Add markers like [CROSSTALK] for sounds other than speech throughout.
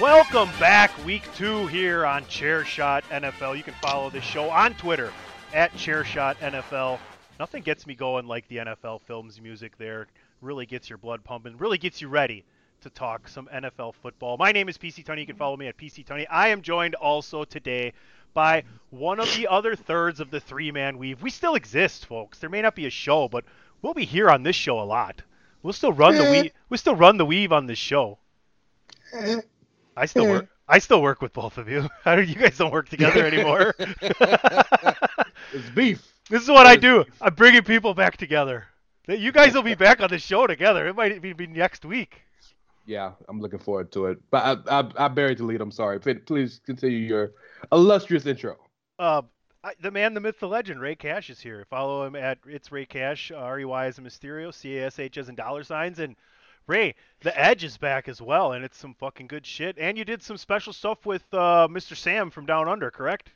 Welcome back, week two here on Chairshot NFL. You can follow this show on Twitter at Chairshot NFL. Nothing gets me going like the NFL films music there. Really gets your blood pumping, really gets you ready to talk some NFL football. My name is PC Tony. You can follow me at PC Tony. I am joined also today by one of the other thirds of the three man weave. We still exist, folks. There may not be a show, but we'll be here on this show a lot. We'll still run the eh. weave. We'll still run the weave on this show. Eh. I still work. I still work with both of you. [LAUGHS] How do you guys don't work together [LAUGHS] anymore? [LAUGHS] It's beef. this is what I do. I'm bringing people back together. You guys will be back on the show together. It might even be next week. Yeah, I'm looking forward to it. But I, I, I buried the lead. I'm sorry. Please continue your illustrious intro. Uh, I, the man, the myth, the legend, Rey Cash is here. Follow him at it's Rey Cash. R E Y as a Mysterio, C A S H as in dollar signs, and Rey, the Edge is back as well, and it's some fucking good shit. And you did some special stuff with uh, Mr. Sam from Down Under, correct?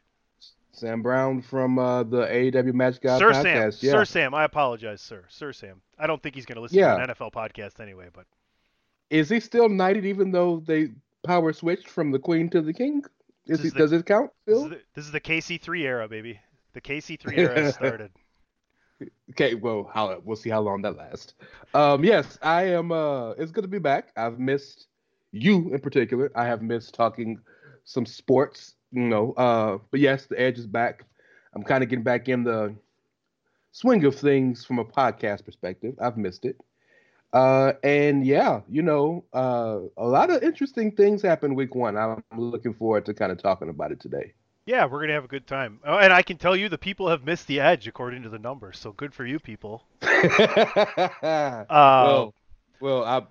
Sam Brown from uh, the AEW Match Guy Sir podcast. Sam. Yeah. Sir Sam. I apologize, sir. Sir Sam. I don't think he's going to listen Yeah. to an NFL podcast anyway, but Is he still knighted even though they power switched from the Queen to the King? Is This he, the- does it count this is, the, this is the KC3 era, baby. The KC3 [LAUGHS] era started. Okay, well, how we'll see how long that lasts. Um, yes, I am. Uh, it's good to be back. I've missed you in particular. I have missed talking some sports, you know. Uh, but yes, the edge is back. I'm kind of getting back in the swing of things from a podcast perspective. I've missed it. Uh, and yeah, you know, uh, a lot of interesting things happened week one. I'm looking forward to kind of talking about it today. Yeah, we're gonna have a good time. Oh, and I can tell you, the people have missed the edge according to the numbers. So good for you, people. Uh, [LAUGHS] well, well, I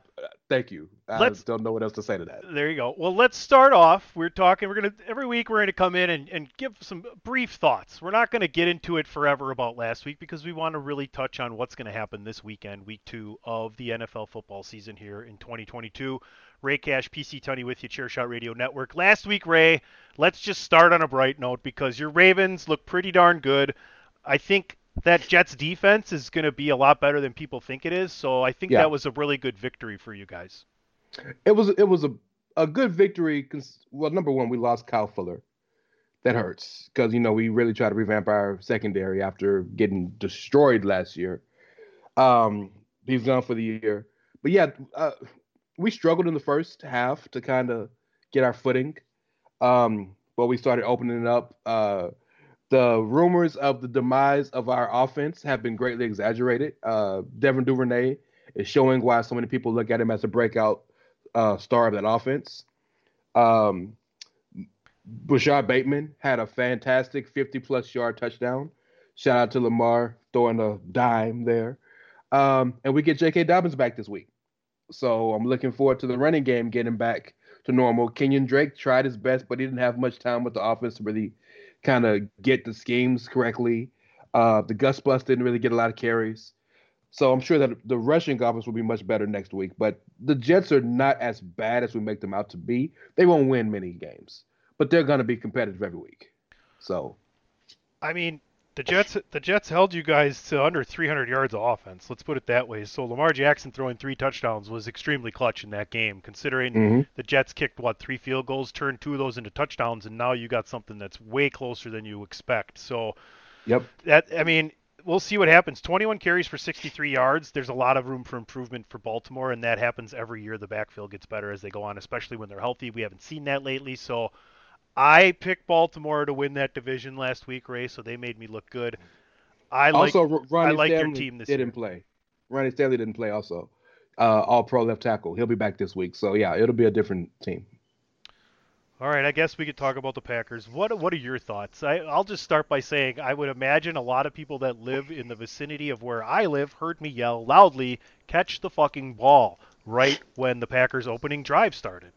thank you. I Let's- don't know what else to say to that. There you go. Well, let's start off. We're talking. We're gonna every week we're gonna come in and, and give some brief thoughts. We're not gonna get into it forever about last week because we want to really touch on what's gonna happen this weekend, week two of the NFL football season here in 2022. Rey Cash, PC Tony with you, Chairshot Radio Network. Last week, Rey. Let's just start on a bright note because your Ravens look pretty darn good. I think that Jets defense is going to be a lot better than people think it is. So I think Yeah. that was a really good victory for you guys. It was it was a a good victory. Cause well, number one, we lost Kyle Fuller. That hurts because you know we really tried to revamp our secondary after getting destroyed last year. Um, he's gone for the year. but yeah, uh, we struggled in the first half to kind of get our footing. Um, but we started opening it up. Uh, the rumors of the demise of our offense have been greatly exaggerated. Uh, Devin Duvernay is showing why so many people look at him as a breakout uh, star of that offense. Um, Rashod Bateman had a fantastic 50 plus yard touchdown. Shout out to Lamar throwing a dime there. Um, and we get J.K. Dobbins back this week. So I'm looking forward to the running game getting back to normal. Kenyan Drake tried his best, but he didn't have much time with the offense to really kind of get the schemes correctly. Uh, the Gus Bus didn't really get a lot of carries. So I'm sure that the rushing offense will be much better next week. But the Jets are not as bad as we make them out to be. They won't win many games, but they're going to be competitive every week. So, I mean, the Jets the Jets held you guys to under 300 yards of offense. Let's put it that way. So Lamar Jackson throwing three touchdowns was extremely clutch in that game, considering mm-hmm. the Jets kicked what three field goals, turned two of those into touchdowns, and now you got something that's way closer than you expect. So, yep. That I mean, we'll see what happens. 21 carries for 63 yards. There's a lot of room for improvement for Baltimore, and that happens every year. The backfield gets better as they go on, especially when they're healthy. We haven't seen that lately, so. I picked Baltimore to win that division last week, Rey, so they made me look good. I like also Ronnie I like Stanley your team this didn't year. play. Ronnie Stanley didn't play also. Uh, all pro left tackle. He'll be back this week. So yeah, it'll be a different team. All right, I guess we could talk about the Packers. What what are your thoughts? I, I'll just start by saying I would imagine a lot of people that live in the vicinity of where I live heard me yell loudly, "Catch the fucking ball!" right when the Packers opening drive started.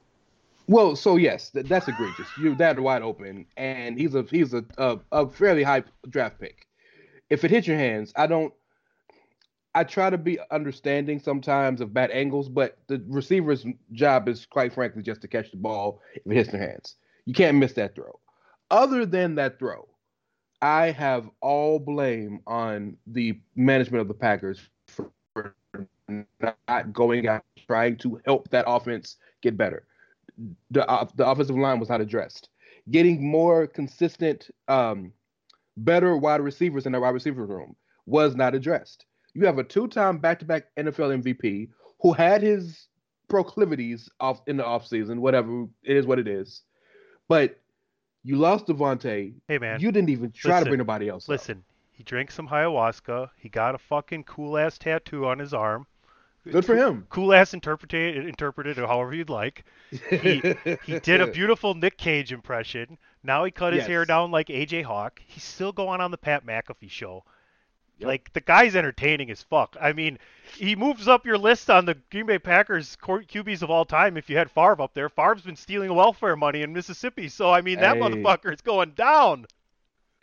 Well, so yes, th- that's egregious. You that wide open, and he's a he's a, a a fairly high draft pick. If it hits your hands, I don't. I try to be understanding sometimes of bad angles, but the receiver's job is quite frankly just to catch the ball if it hits their hands. You can't miss that throw. Other than that throw, I have all blame on the management of the Packers for not going out trying to help that offense get better. The uh, the offensive line was not addressed. Getting more consistent, um, better wide receivers in the wide receiver room was not addressed. You have a two-time back-to-back NFL MVP who had his proclivities off in the offseason, whatever it is what it is. But you lost Davante. Hey man, You didn't even try listen, to bring nobody else. up. listen. He drank some ayahuasca. He got a fucking cool ass tattoo on his arm. Good for him. Cool ass interpreted interpreted it however you'd like. He he [LAUGHS] did a beautiful Nick Cage impression. Now he cut his Yes. hair down like AJ Hawk. He's still going on the Pat McAfee show. Yep. Like the guy's entertaining as fuck. I mean, he moves up your list on the Green Bay Packers QBs of all time. If you had Favre up there, Favre's been stealing welfare money in Mississippi. So I mean, that Hey. motherfucker is going down.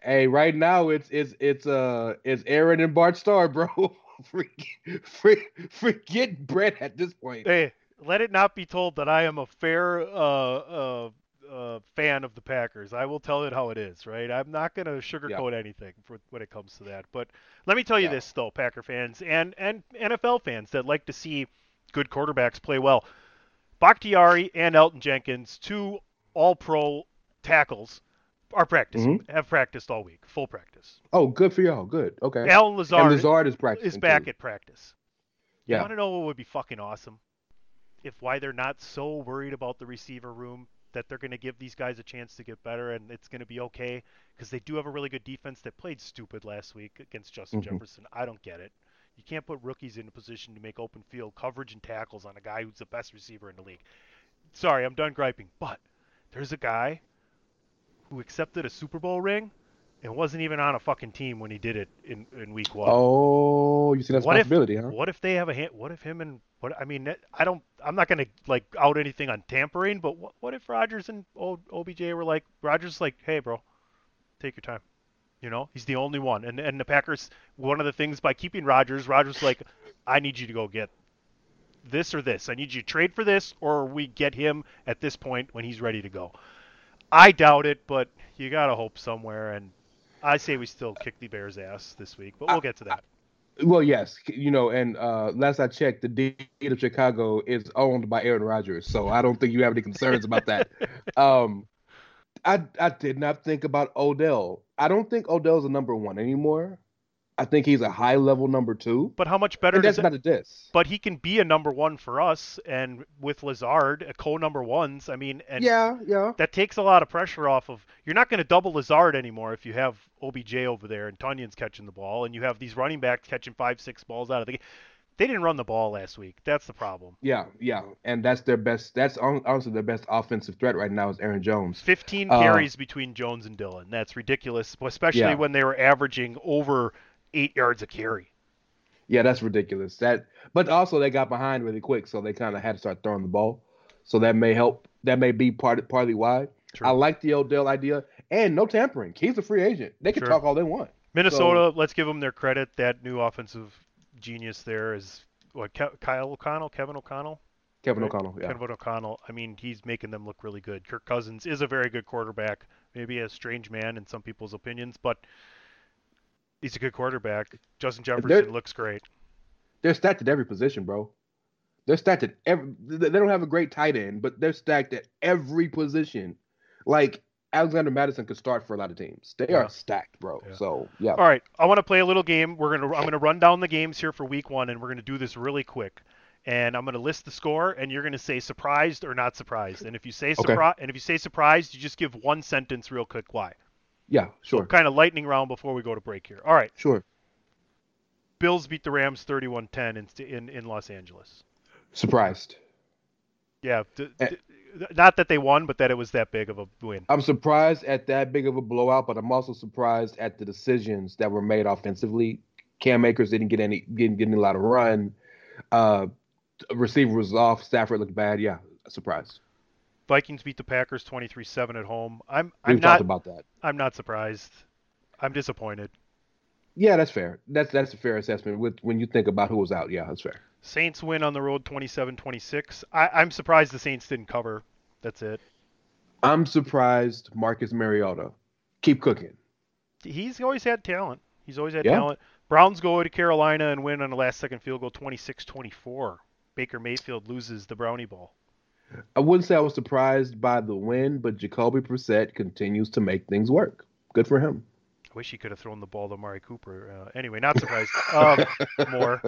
Hey, right now it's it's it's uh it's Aaron and Bart Starr, bro. [LAUGHS] [LAUGHS] forget, forget, forget Brett at this point. Hey, let it not be told that I am a fair uh, uh, uh, fan of the Packers. I will tell it how it is, right? I'm not going to sugarcoat anything for when it comes to that. But let me tell you Yeah. this, though, Packer fans and and NFL fans that like to see good quarterbacks play well. Bakhtiari and Elgton Jenkins, two All-Pro tackles, are practicing. Mm-hmm. Have practiced all week, full practice. Oh, good for y'all. Good. Okay. Allen Lazard, and Lazard is practicing. is back too. at practice. You Yeah. want to know what would be fucking awesome? If why they're not so worried about the receiver room that they're going to give these guys a chance to get better and it's going to be okay because they do have a really good defense that played stupid last week against Justin Mhm. Jefferson. I don't get it. You can't put rookies in a position to make open field coverage and tackles on a guy who's the best receiver in the league. Sorry, I'm done griping, but there's a guy who accepted a Super Bowl ring and wasn't even on a fucking team when he did it in, in week one. Oh, you see that's What if- huh? What if they have a hand? What if him and what? I mean, I don't. I'm not gonna like out anything on tampering, but what, what if Rodgers and O- OBJ were like Rodgers, like, hey, bro, take your time. You know, he's the only one, and and the Packers. One of the things by keeping Rodgers, Rodgers like, I need you to go get this or this. I need you to trade for this, or we get him at this point when he's ready to go. I doubt it, but you gotta hope somewhere, and I say we still kick the Bears' ass this week, but we'll get to that. Well, yes, you know, and uh, last I checked, the deed of Chicago is owned by Aaron Rodgers, so I don't think you have any concerns about that. [LAUGHS] Um, I I did not think about Odell. I don't think Odell's a number one anymore. I think he's a high level number two. But how much better And does that's not a diss. But he can be a number one for us, and with Lazard, a co number ones. I mean, and yeah, yeah. that takes a lot of pressure off of. You're not going to double Lazard anymore if you have OBJ over there and Tonyan's catching the ball, and you have these running backs catching five, six balls out of the game. They didn't run the ball last week. That's the problem. Yeah, yeah, and that's their best. That's hon- honestly their best offensive threat right now is Aaron Jones. 15 Uh, carries between Jones and Dillon. That's ridiculous, especially Yeah. when they were averaging over eight yards a carry. Yeah, that's ridiculous. That, but also they got behind really quick, so they kind of had to start throwing the ball. So that may help. That may be part partly why. True. I like the Odell idea, and no tampering. He's a free agent. They can Sure. talk all they want. Minnesota, let's give them their credit. That new offensive genius there is what Kyle O'Connell, Kevin O'Connell. Kevin Right. O'Connell, yeah. Kevin O'Connell. I mean, he's making them look really good. Kirk Cousins is a very good quarterback. Maybe a strange man in some people's opinions, but he's a good quarterback. Justin Jefferson looks great. They're stacked at every position, bro. They're stacked at every. They don't have a great tight end, but they're stacked at every position. Like Alexander Mattison could start for a lot of teams. They Yeah. are stacked, bro. Yeah. So yeah. All right, I want to play a little game. We're gonna I'm gonna run down the games here for week one, and we're gonna do this really quick. And I'm gonna list the score, and you're gonna say surprised or not surprised. And if you say Okay. surprised, and if you say surprised, you just give one sentence real quick why. Yeah, sure, Kind of lightning round before we go to break here. All right, sure. Bills beat the Rams 31-10 in in, in Los Angeles. Surprised. Yeah, d- Eh. d- not that they won, but that it was that big of a win. I'm surprised at that big of a blowout, but I'm also surprised at the decisions that were made offensively. Cam Akers didn't get any getting getting a lot of run. Uh, receiver was off. Stafford looked bad. Yeah, surprised. Vikings beat the Packers 23-7 at home. I'm We've I'm talked not about that. I'm not surprised. I'm disappointed. Yeah, that's fair. That's that's a fair assessment. With when you think about who was out, yeah, that's fair. Saints win on the road 27-26. I, I'm surprised the Saints didn't cover. That's it. I'm surprised Marcus Mariota. Keep cooking. He's always had talent. He's always had Yeah. talent. Browns go to Carolina and win on the last second field goal 26-24. Baker Mayfield loses the brownie ball. I wouldn't say I was surprised by the win, but Jacoby Brissett continues to make things work. Good for him. I wish he could have thrown the ball to Mari Cooper. Uh, anyway, not surprised. um, [LAUGHS] more.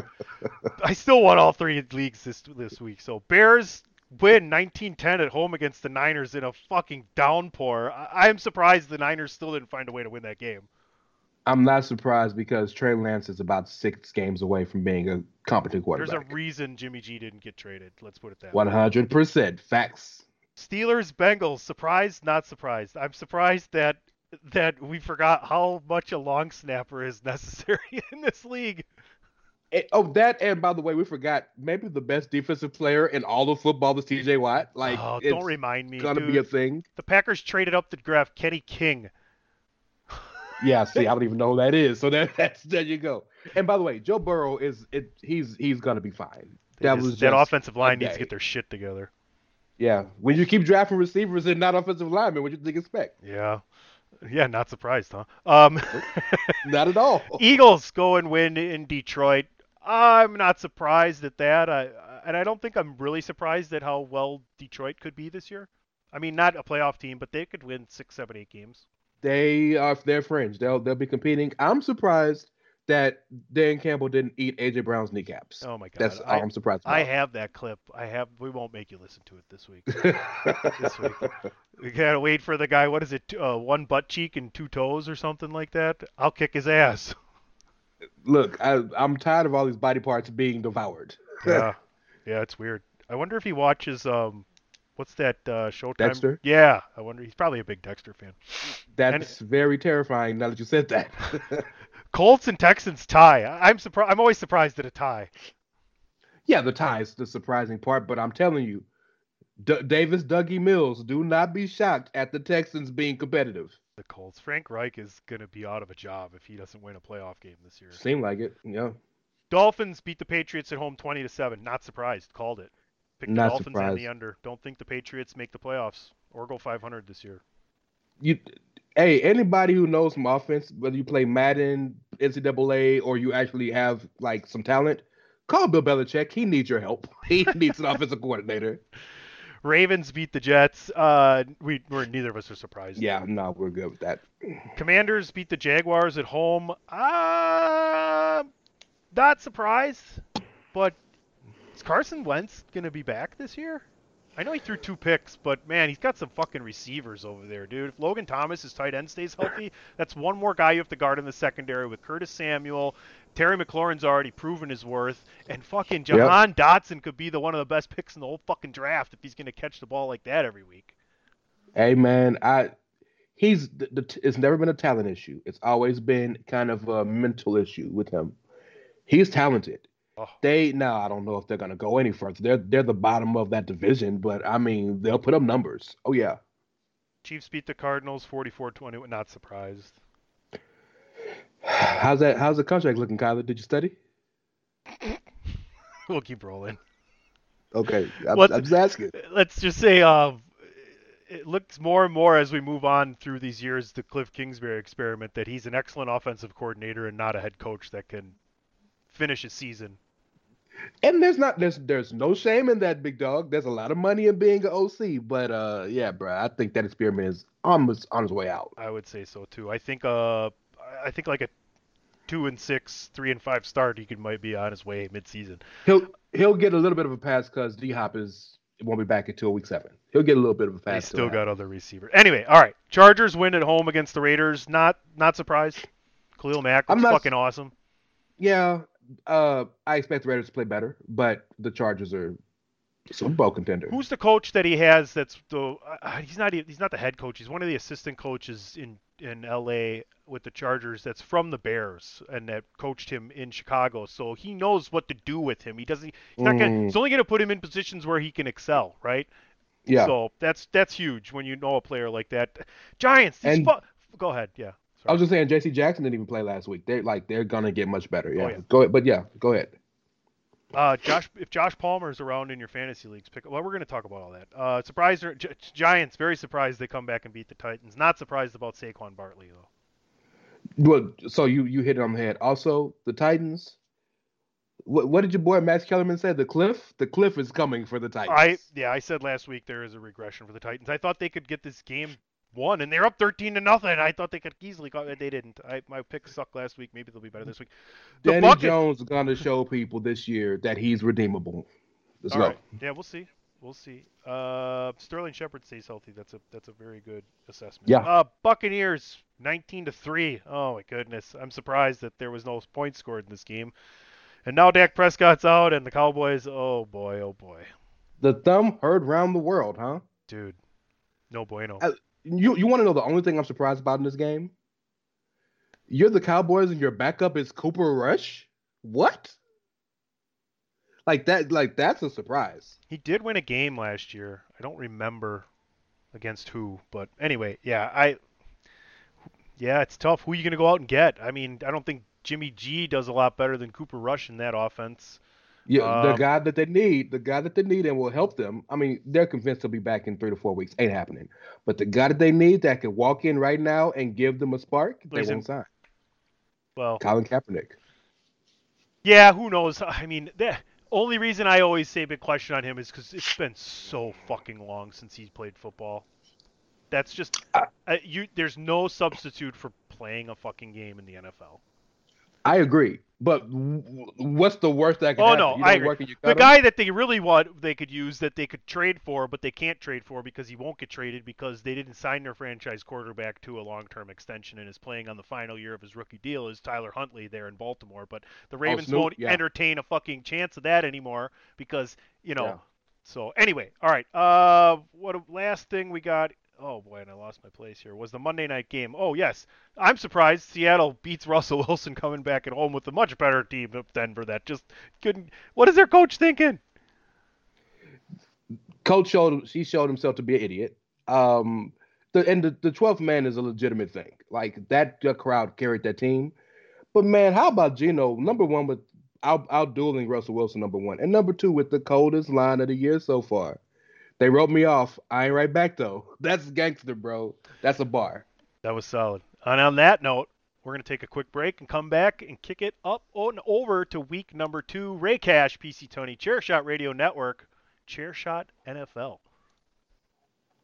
I still won all three leagues this this week. So Bears win 19-10 at home against the Niners in a fucking downpour. I, I am surprised the Niners still didn't find a way to win that game. I'm not surprised because Trey Lance is about six games away from being a competent quarterback. There's a reason Jimmy G didn't get traded. Let's put it that way. One hundred percent facts. Steelers Bengals surprised not surprised i'm surprised that that we forgot how much a long snapper is necessary [LAUGHS] in this league And- oh, that and by the way, we forgot maybe the best defensive player in all of football is T.J. Watt. Like, oh don't remind me gonna dude. be a thing. the packers traded up to draft kenny king Yeah, see, I don't even know who that is. So that, [LAUGHS] that's there you go. And by the way, Joe Burrow is it. He's he's gonna be fine. That was that offensive line needs to get their shit together Yeah, when you keep drafting receivers and not offensive linemen, what you think expect? yeah yeah not surprised huh um [LAUGHS] Not at all. eagles go and win in detroit i'm not surprised at that I, and i don't think i'm really surprised at how well detroit could be this year i mean not a playoff team but they could win six seven eight games They are their fringe. They'll they'll be competing. I'm surprised that Dan Campbell didn't eat AJ Brown's kneecaps. Oh my god! That's I, I'm surprised about. I have that clip. I have. We won't make you listen to it this week. [LAUGHS] this week. We gotta wait for the guy. What is it? Uh, one butt cheek and two toes or something like that. I'll kick his ass. Look, I, I'm tired of all these body parts being devoured. Yeah, [LAUGHS] yeah. It's weird. I wonder if he watches. Um, what's that uh, Showtime? Dexter? Yeah, I wonder. He's probably a big Dexter fan. That's very terrifying. Now that you said that. [LAUGHS] Colts and Texans tie. I'm surprised. I'm always surprised at a tie. yeah, the tie is the surprising part, but I'm telling you, D- Davis, Dougie Mills, do not be shocked at the Texans being competitive. The Colts. Frank Reich is gonna be out of a job if he doesn't win a playoff game this year. Seem like it. Yeah. Dolphins beat the Patriots at home 20 to 7. Not surprised. Called it. Picked the Not Dolphins and surprised. the under. Don't think the Patriots make the playoffs or go 500 this year. You, hey, anybody who knows some offense, whether you play Madden, NCAA, or you actually have like some talent, call Bill Belichick. He needs your help. [LAUGHS] He needs an offensive coordinator. Ravens beat the Jets. Uh, we we're neither of us are surprised. Yeah, no, we're good with that. Commanders beat the Jaguars at home. Uh, not surprised, but is Carson Wentz gonna be back this year? I know he threw two picks, but man, he's got some fucking receivers over there, dude. If Logan Thomas, his tight end, stays healthy, that's one more guy you have to guard in the secondary with Curtis Samuel. Terry McLaurin's already proven his worth, and fucking Jahan yep. Dotson could be the one of the best picks in the whole fucking draft if he's gonna catch the ball like that every week. Hey man, I he's the, the, it's never been a talent issue. It's always been kind of a mental issue with him. He's talented. Oh. They now I don't know if they're gonna go any further. They're they're the bottom of that division, but I mean they'll put up numbers. Oh yeah. Chiefs beat the Cardinals 44-20. Not surprised. How's that? How's the contract looking, Kyler? Did you study? [LAUGHS] we'll keep rolling. Okay, I'm, I'm just asking. Let's just say, uh, it looks more and more as we move on through these years, the Cliff Kingsbury experiment, that he's an excellent offensive coordinator and not a head coach that can finish a season. And there's not there's there's no shame in that big dog. There's a lot of money in being an OC, but uh yeah, bro, I think that experiment is almost on his way out. I would say so too. I think uh I think like a two and six, three and five start, he could might be on his way mid-season. He'll he'll get a little bit of a pass because D Hop is won't be back until week seven. He'll get a little bit of a pass. They still got other receivers. Anyway, all right. Chargers win at home against the Raiders. Not not surprised. Khalil Mack was not, fucking awesome. Yeah, uh, I expect the Raiders to play better, but the Chargers are Super Bowl contender. Who's the coach that he has? That's the uh, he's not he's not the head coach. He's one of the assistant coaches in in L.A. with the Chargers. That's from the Bears and that coached him in Chicago. So he knows what to do with him. He doesn't. He's not. Gonna, mm. he's only going to put him in positions where he can excel. Right. Yeah. So that's that's huge when you know a player like that. Giants. And, fu- go ahead. Yeah. Sorry. I was just saying, J.C. Jackson didn't even play last week. They're like they're gonna get much better. Yeah. Oh, yeah. Go ahead, but yeah, go ahead. Uh, Josh, if Josh Palmer is around in your fantasy leagues, pick. Well, we're going to talk about all that. Uh, surprised, Gi- Giants very surprised they come back and beat the Titans. Not surprised about Saquon Barkley though. Well, so you you hit it on the head. Also, the Titans. What, what did your boy Max Kellerman say? The cliff, the cliff is coming for the Titans. I yeah, I said last week there is a regression for the Titans. I thought they could get this game won, and they're up thirteen to nothing. I thought they could easily. They didn't. I, my pick sucked last week. Maybe they'll be better this week. The Danny bucket... Jones is going to show people this year that he's redeemable. Let's All go. Right. Yeah, we'll see. We'll see. Uh, Sterling Shepard stays healthy. That's a that's a very good assessment. Yeah. Uh, Buccaneers nineteen to three. Oh my goodness. I'm surprised that there was no points scored in this game. And now Dak Prescott's out, and the Cowboys. Oh boy. Oh boy. The thumb heard round the world, huh? Dude. No bueno. I, you you want to know the only thing I'm surprised about in this game? You're the Cowboys and your backup is Cooper Rush. What? Like that? Like that's a surprise. He did win a game last year. I don't remember against who, but anyway, yeah, I. Yeah, it's tough. Who are you going to go out and get? I mean, I don't think Jimmy G does a lot better than Cooper Rush in that offense. Yeah, um, the guy that they need, the guy that they need and will help them. I mean, they're convinced he'll be back in three to four weeks. Ain't happening. But the guy that they need that can walk in right now and give them a spark, they won't sign. Well, Colin Kaepernick. Yeah, who knows? [LAUGHS] I mean, the only reason I always say big question on him is because it's been so fucking long since he's played football. That's just uh, you. There's no substitute for playing a fucking game in the NFL. I agree. But what's the worst that could oh, happen? no, I agree. the guy that they really want, they could use that they could trade for, but they can't trade for because he won't get traded because they didn't sign their franchise quarterback to a long-term extension and is playing on the final year of his rookie deal is Tyler Huntley there in Baltimore. But the oh, Ravens oh, Snoop, won't yeah. entertain a fucking chance of that anymore because you know. Yeah. So anyway, all right. Uh, what a, last thing we got oh boy, and I lost my place here. Was the Monday night game? Oh yes, I'm surprised Seattle beats Russell Wilson coming back at home with a much better team of Denver. That just couldn't. What is their coach thinking? Coach showed he showed himself to be an idiot. Um, the and the, the 12th man is a legitimate thing. Like that crowd carried that team. But man, how about Geno? number one with out out dueling Russell Wilson number one, and number two with the coldest line of the year so far. They wrote me off. I ain't right back though. [LAUGHS] That's gangster, bro. That's a bar. That was solid. And on that note, we're going to take a quick break and come back and kick it up and over to week number two. Rey Cash, PC Tony, Chairshot Radio Network, Chairshot NFL.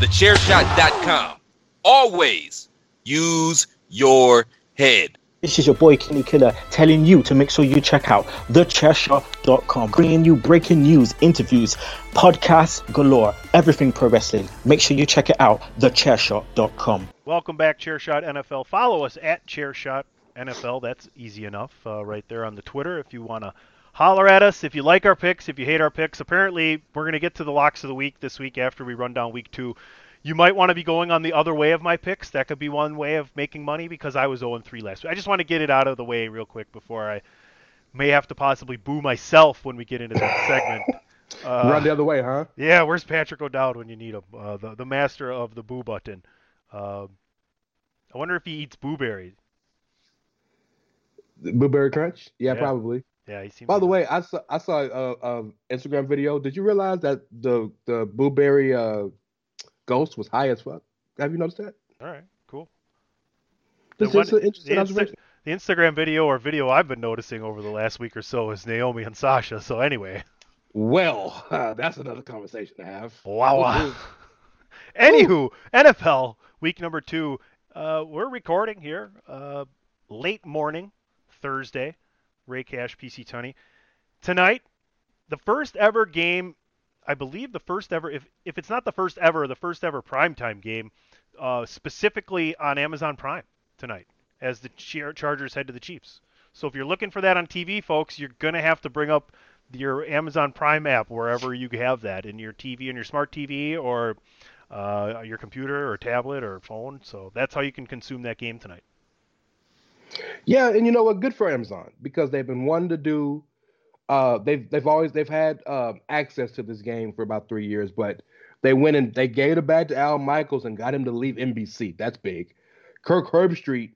TheChairShot.com. Always use your head. This is your boy Kenny Killer telling you to make sure you check out thechairshot.com, bringing you breaking news, interviews, podcasts galore, everything pro wrestling. Make sure you check it out, thechairshot.com. Welcome back, Chairshot NFL. Follow us at Chairshot NFL. That's easy enough uh, right there on the Twitter if you want to holler at us. If you like our picks, if you hate our picks, apparently we're going to get to the locks of the week this week after we run down week two. You might want to be going on the other way of my picks. That could be one way of making money because I was 0 3 last week. I just want to get it out of the way real quick before I may have to possibly boo myself when we get into that [COUGHS] segment. Uh, Run the other way, huh? Yeah, where's Patrick O'Dowd when you need him? Uh, the the master of the boo button. Uh, I wonder if he eats blueberries. Blueberry crunch? Yeah, Yeah. probably. Yeah, he seems. By the way, I saw I saw a, a Instagram video. Did you realize that the the blueberry uh, ghost was high as fuck? Have you noticed that? all right, cool. This The is an interesting the, Insta- the Instagram video or video I've been noticing over the last week or so is Naomi and Sasha. So anyway, Well, [LAUGHS] that's another conversation to have. wow. wow. [LAUGHS] Anywho, NFL week number two. Uh, we're recording here uh, late morning, Thursday. Rey Cash, PC Tony. Tonight, the first ever game, I believe the first ever, if, if it's not the first ever, the first ever primetime game, uh, specifically on Amazon Prime tonight as the Char- Chargers head to the Chiefs. So if you're looking for that on TV, folks, you're going to have to bring up your Amazon Prime app wherever you have that in your TV, in your smart TV, or uh, your computer, or tablet, or phone. So that's how you can consume that game tonight. Yeah, and you know what? Good for Amazon because they've been wanting to do. Uh, they've they've always they've had um, access to this game for about three years, but they went and they gave it back to Al Michaels and got him to leave NBC. That's big. Kirk Herbstreit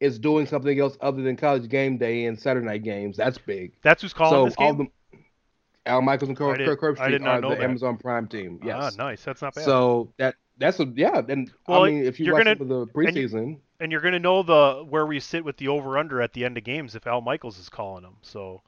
is doing something else other than College Game Day and Saturday night games. That's big. That's who's calling so this all game. the Al Michaels and I Kirk, didn't- Kirk Herbstreit are the that. Amazon Prime team. Yes. Ah, nice. That's not bad. So that that's a yeah. And Well, I mean, if you watch gonna- the preseason, and you're going to know the where we sit with the over under at the end of games if Al Michaels is calling them. So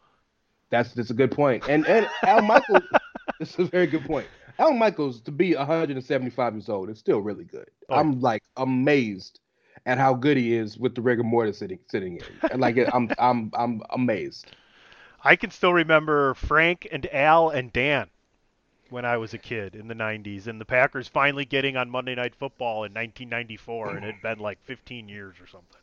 That's that's a good point. And and Al Michaels, [LAUGHS] this is a very good point. Al Michaels to be 175 years old is still really good. Oh, I'm like amazed at how good he is with the rigor mortis sitting sitting in. And like I'm I'm I'm amazed. I can still remember Frank and Al and Dan when I was a kid in the 90s, and the Packers finally getting on Monday Night Football in 1994, and it had been like 15 years or something.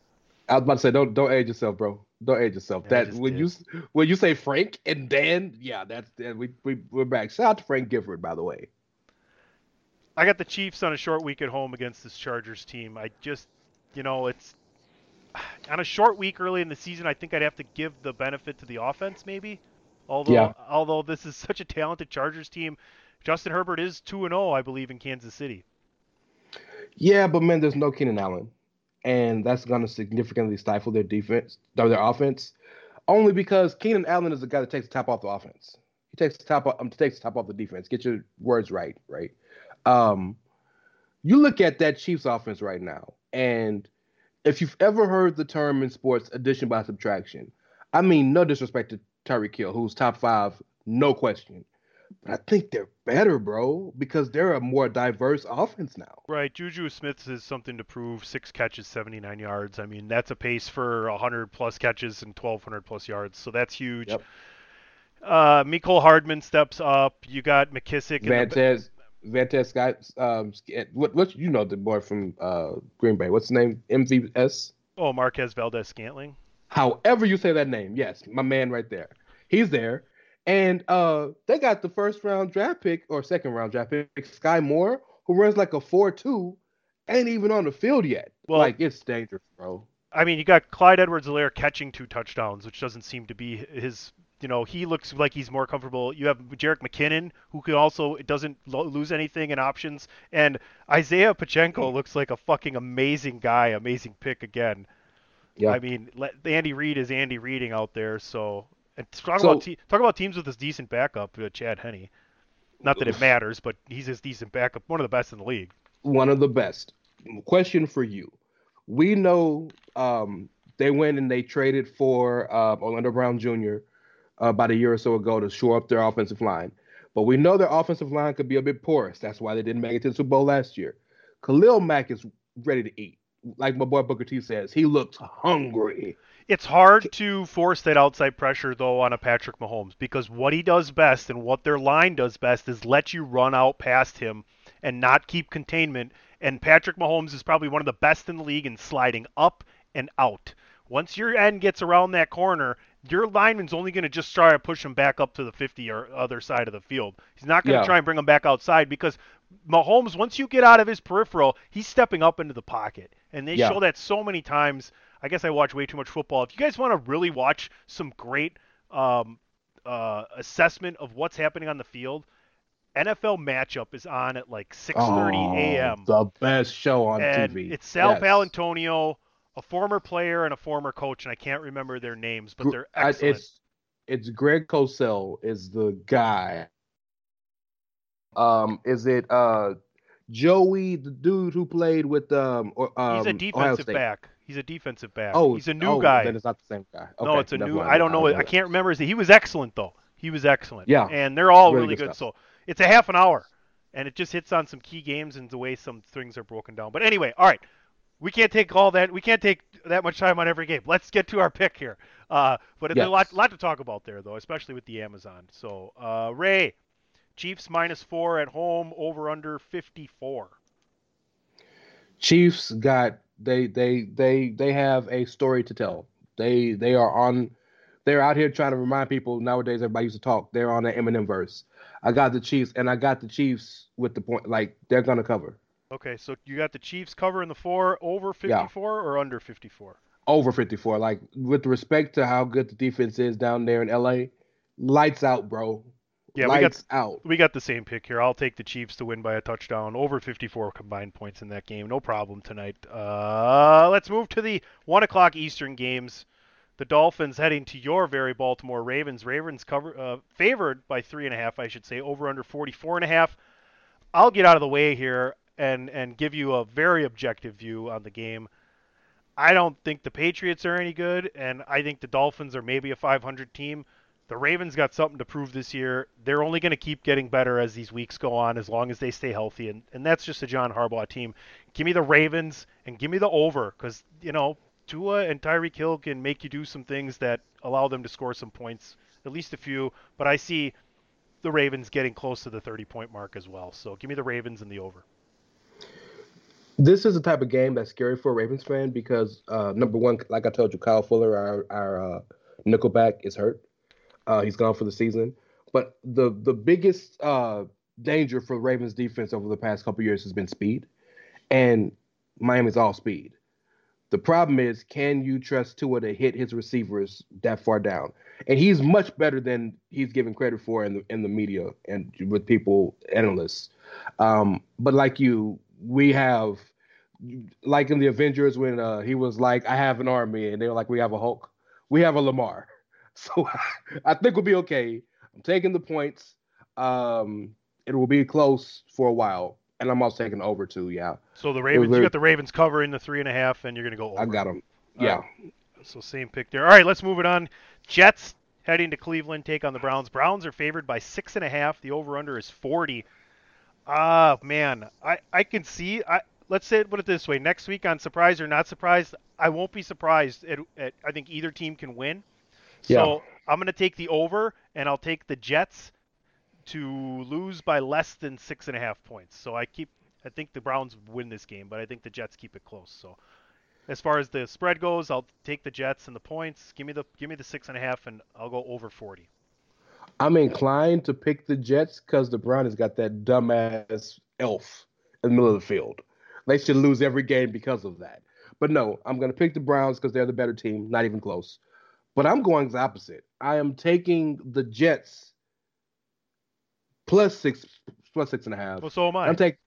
I was about to say don't don't age yourself, bro. Don't age yourself. Yeah, that when did. you when you say Frank and Dan, yeah, that's that we we we're back. Shout out to Frank Gifford, by the way. I got the Chiefs on a short week at home against this Chargers team. I just, you know, it's on a short week early in the season. I think I'd have to give the benefit to the offense, maybe. Although, Yeah. although this is such a talented Chargers team, Justin Herbert is two and zero, I believe, in Kansas City. Yeah, but man, there's no Keenan Allen, and that's going to significantly stifle their defense, or their offense, only because Keenan Allen is the guy that takes the top off the offense. He takes the top off, um, takes the top off the defense. Get your words right, right? Um, you look at that Chiefs offense right now, and if you've ever heard the term in sports addition by subtraction, I mean, no disrespect to Tyreek Hill, who's top five, no question. But I think they're better, bro, because they're a more diverse offense now. Right, Juju Smith has something to prove. Six catches, 79 yards. I mean, that's a pace for 100 plus catches and 1,200 plus yards. So that's huge. Yep. Uh, Mecole Hardman steps up. You got McKissick. the- Vantez, Vantez Scott, um, what, what you know the boy from uh, Green Bay? What's his name? MVS. oh, Marquez Valdes Scantling. However you say that name, yes, my man right there. He's there, and uh, they got the first round draft pick or second round draft pick, Skyy Moore, who runs like a four-two, ain't even on the field yet. Well- like it's dangerous, bro. I mean, you got Clyde Edwards-Helaire catching two touchdowns, which doesn't seem to be his you know, he looks like he's more comfortable. You have Jerick McKinnon, who can also doesn't lo- lose anything in options, and Isaiah Pacheco looks like a fucking amazing guy, amazing pick again. Yeah. I mean, let, Andy Reid is Andy Reading out there, so and talk So- about te- talk about teams with this decent backup, uh, Chad Henne. Not that it matters, but he's his decent backup, one of the best in the league. one of the best. Question for you: We know um, they went and they traded for uh, Orlando Brown Jr. Uh, about a year or so ago to shore up their offensive line, but we know their offensive line could be a bit porous. That's why they didn't make it to the Super Bowl last year. Khalil Mack is ready to eat. Like my boy Booker T says, he looks hungry. It's hard to force that outside pressure though on a Patrick Mahomes because what he does best and what their line does best is let you run out past him and not keep containment. And Patrick Mahomes is probably one of the best in the league in sliding up and out. Once your end gets around that corner, your lineman's only going to just try to push him back up to the 50 or other side of the field. He's not going to Yeah. try and bring him back outside because Mahomes, once you get out of his peripheral, he's stepping up into the pocket. And they Yeah. show that so many times. I guess I watch way too much football. If you guys want to really watch some great um, uh, assessment of what's happening on the field, NFL matchup is on at like 6:30 Oh, a.m. The best show on and TV. it's Sal Yes. Paolantonio, a former player and a former coach, and I can't remember their names, but they're I- excellent. it's it's Greg Cosell is the guy. Um, is it uh Joey, the dude who played with um or um He's a defensive back. He's a defensive back. Oh, he's a new oh, guy. Then it's not the same guy. no, it's a new. I don't know. It. I can't remember. He was excellent though. He was excellent. Yeah. and they're all Really really, good good. So it's a half an hour, and it just hits on some key games and the way some things are broken down. But anyway, all right. We can't take all that. We can't take that much time on every game. Let's get to our pick here. Uh, but there's a lot, lot to talk about there, though, especially with the Amazon. So, uh, Rey, Chiefs minus four at home, over under 54. Chiefs got they they they they have a story to tell. They they are on they're out here trying to remind people nowadays everybody used to talk. They're on the Eminem verse. I got the Chiefs and I got the Chiefs with the point like they're gonna cover. Okay, so you got the Chiefs covering the four over 54 or under 54? Over 54. Like with respect to how good the defense is down there in LA, lights out, bro. Yeah, we got out. we got the same pick here. I'll take the Chiefs to win by a touchdown, over 54 combined points in that game. No problem tonight. Uh, let's move to the one o'clock Eastern games. The Dolphins heading to your very Baltimore Ravens. Ravens cover uh, favored by three and a half, I should say, over under 44 and a half. I'll get out of the way here and and give you a very objective view on the game. I don't think the Patriots are any good, and I think the Dolphins are maybe a 500 team. The Ravens got something to prove this year. They're only going to keep getting better as these weeks go on, as long as they stay healthy, and, and that's just a John Harbaugh team. Give me the Ravens and give me the over, because you know Tua and Tyreek Hill can make you do some things that allow them to score some points, at least a few. But I see the Ravens getting close to the 30 point mark as well. So give me the Ravens and the over. This is the type of game that's scary for a Ravens fan because uh, number one, like I told you, Kyle Fuller, our our uh, nickelback, is hurt. Uh, he's gone for the season. But the the biggest uh, danger for Ravens defense over the past couple years has been speed, and Miami's all speed. The problem is, can you trust Tua to hit his receivers that far down? And he's much better than he's given credit for in the in the media and with people analysts. Um, but like you, we have like in the Avengers when uh, he was like, "I have an army," and they were like, "We have a Hulk, we have a Lamar." [LAUGHS] So I think we'll be okay. I'm taking the points. Um, it will be close for a while, and I'm also taking over too. Yeah, So the Ravens, you got the Ravens covering the three and a half, and you're going to go over. I got them. Yeah. right. So same pick there. All right, let's move it on. Jets heading to Cleveland, take on the Browns. Browns are favored by six and a half. The over/under is 40. Ah, man, I I can see. I let's say it put it this way: next week on surprise or not surprised, I won't be surprised. At, at, I think either team can win. So Yeah. I'm going to take the over, and I'll take the Jets to lose by less than six and a half points. So I keep. I think the Browns win this game, but I think the Jets keep it close. So as far as the spread goes, I'll take the Jets and the points. Give me the give me the six and a half, and I'll go over 40. I'm inclined to pick the Jets because the Brownies got that dumbass elf in the middle of the field. They should lose every game because of that. But no, I'm going to pick the Browns because they're the better team, not even close. But I'm going the opposite. I am taking the Jets plus six plus six and a half. Well, so am I. I'm taking.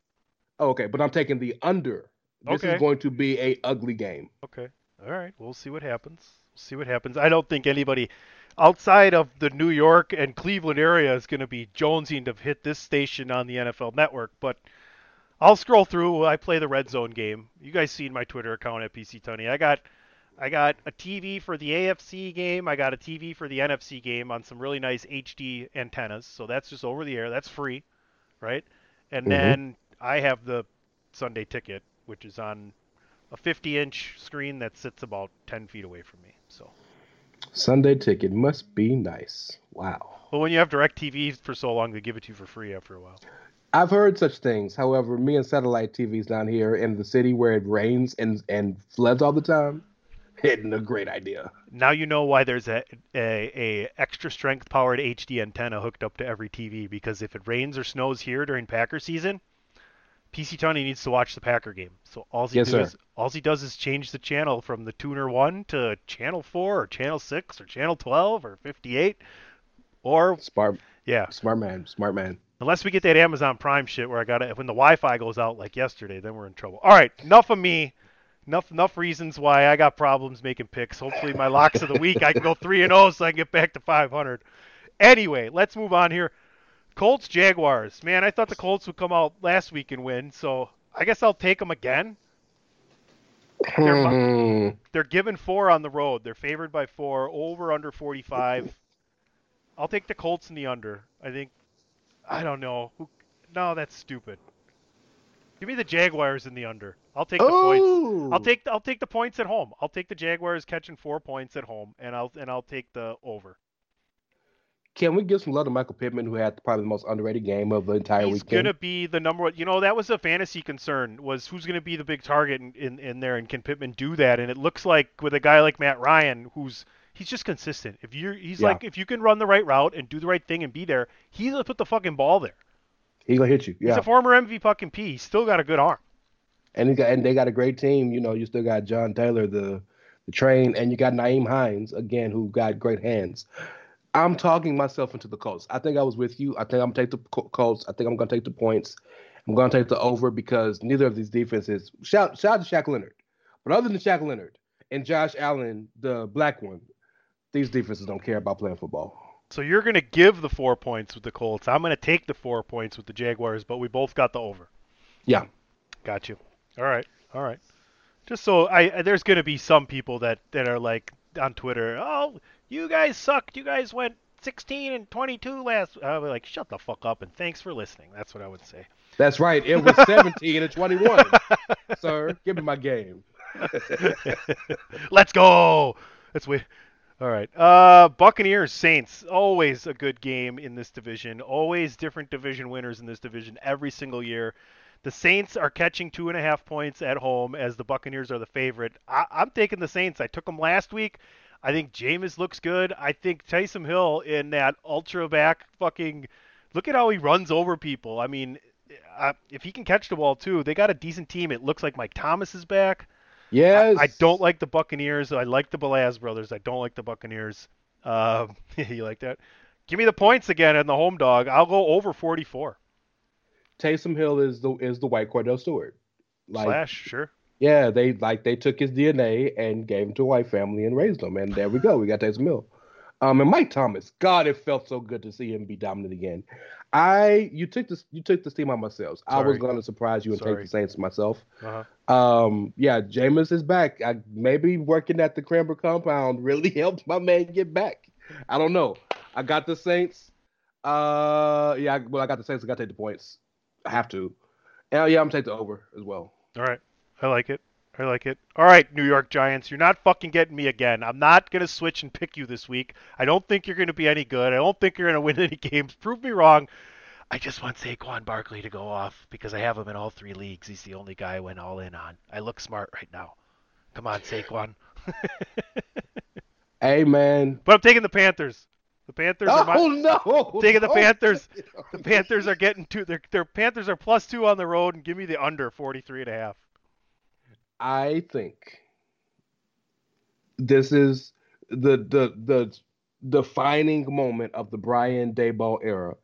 Oh, okay, but I'm taking the under. This Okay. is going to be a ugly game. Okay. All right. We'll see what happens. see what happens. I don't think anybody outside of the New York and Cleveland area is going to be jonesing to hit this station on the NFL network, but I'll scroll through. I play the red zone game. You guys seen my Twitter account at PC Tony. I got I got a TV for the AFC game. I got a TV for the NFC game on some really nice HD antennas. So that's just over the air. That's free, right? And Mhm. then I have the Sunday ticket, which is on a 50-inch screen that sits about 10 feet away from me. So, Sunday ticket must be nice. Wow. but when you have DirecTV for so long, they give it to you for free after a while. I've heard such things. However, me and satellite TVs down here in the city where it rains and and floods all the time, isn't a great idea. Now you know why there's a, a, a extra strength powered HD antenna hooked up to every TV because if it rains or snows here during Packer season, PC Tony needs to watch the Packer game. So all he Yes, do sir. all he does is change the channel from the tuner one to channel four or channel six or channel twelve or fifty eight. Or Smart, yeah, smart man, smart man. unless we get that Amazon Prime shit where I got it when the Wi-Fi goes out like yesterday, then we're in trouble. All right, enough of me. Enough enough reasons why I got problems making picks. Hopefully my locks of the week I can go 3 and 0 so I can get back to 500. Anyway, let's move on here. Colts Jaguars. Man, I thought the Colts would come out last week and win, so I guess I'll take them again. They're, Hmm. they're given 4 on the road. They're favored by 4 over under 45. I'll take the Colts in the under. I think I don't know. Who No, that's stupid. Give me the Jaguars in the under. I'll take the points. Oh, I'll take I'll take the points at home. I'll take the Jaguars catching four points at home, and I'll and I'll take the over. Can we give some love to Michael Pittman, who had probably the most underrated game of the entire He's weekend? gonna be the number one. You know that was a fantasy concern was who's gonna be the big target in, in, in there, and can Pittman do that? And it looks like with a guy like Matt Ryan, who's he's just consistent. If you're he's Yeah. like if you can run the right route and do the right thing and be there, he's gonna put the fucking ball there. He gonna hit you. Yeah. He's a former MVP fucking P. He's still got a good arm. and he got and they got a great team. You know, you still got John Taylor, the the train, and you got Nyheim Hines again, who got great hands. I'm talking myself into the Colts. I think I was with you. I think I'm gonna take the Col- Colts. I think I'm gonna take the points. I'm gonna take the over because neither of these defenses. Shout shout out to Shaq Leonard, but other than Shaq Leonard and Josh Allen, the black one, these defenses don't care about playing football. So you're gonna give the four points with the Colts. I'm gonna take the four points with the Jaguars, but we both got the over. Yeah, Got you. All right. All right. Just so I there's gonna be some people that that are like on Twitter, oh, you guys sucked. You guys went 16 and 22 last. I'll be like, shut the fuck up and thanks for listening. That's what I would say. that's right. It was 17 and 21. Sir, give me my game. [LAUGHS] Let's go. Let's wait. All right. Uh, Buccaneers Saints. Always a good game in this division. Always different division winners in this division every single year. The Saints are catching two and a half points at home as the Buccaneers are the favorite. I, I'm taking the Saints. I took them last week. I think Jameis looks good. I think Taysom Hill in that ultra back fucking. Look at how he runs over people. I mean, uh, if he can catch the ball too, they got a decent team. It looks like Mike Thomas is back. Yes. I don't like the Buccaneers. I like the Belaz brothers. I don't like the Buccaneers. Um, [LAUGHS] you like that? Give me the points again and the home dog. I'll go over 44. Taysom Hill is the is the white Kordell Stewart. Like Slash, sure. yeah, they like they took his DNA and gave him to a white family and raised him, and there we go. We got Taysom Hill. Um, and Mike Thomas, God, it felt so good to see him be dominant again. I you took this you took this team on myself. I was going to surprise you and Sorry. take the Saints myself. Uh-huh. Um, yeah, Jameis is back. I, maybe working at the Cranber compound [LAUGHS] really helped my man get back. I don't know. I got the Saints. Uh, yeah, well, I got the Saints. I got to take the points. I have to. And yeah, I'm gonna take the over as well. All right. I like it. I like it. All right, New York Giants, you're not fucking getting me again. I'm not going to switch and pick you this week. I don't think you're going to be any good. I don't think you're going to win any [LAUGHS] games. Prove me wrong. I just want Saquon Barkley to go off because I have him in all three leagues. He's the only guy I went all in on. I look smart right now. Come on, Saquon. [LAUGHS] Hey, man. But I'm taking the Panthers. The Panthers are my, Oh no! taking the No. Panthers. The [LAUGHS] Panthers are getting two. Their their Panthers are plus two on the road, and give me the under 43 and a half. I think this is the the the defining moment of the Brian Daboll era.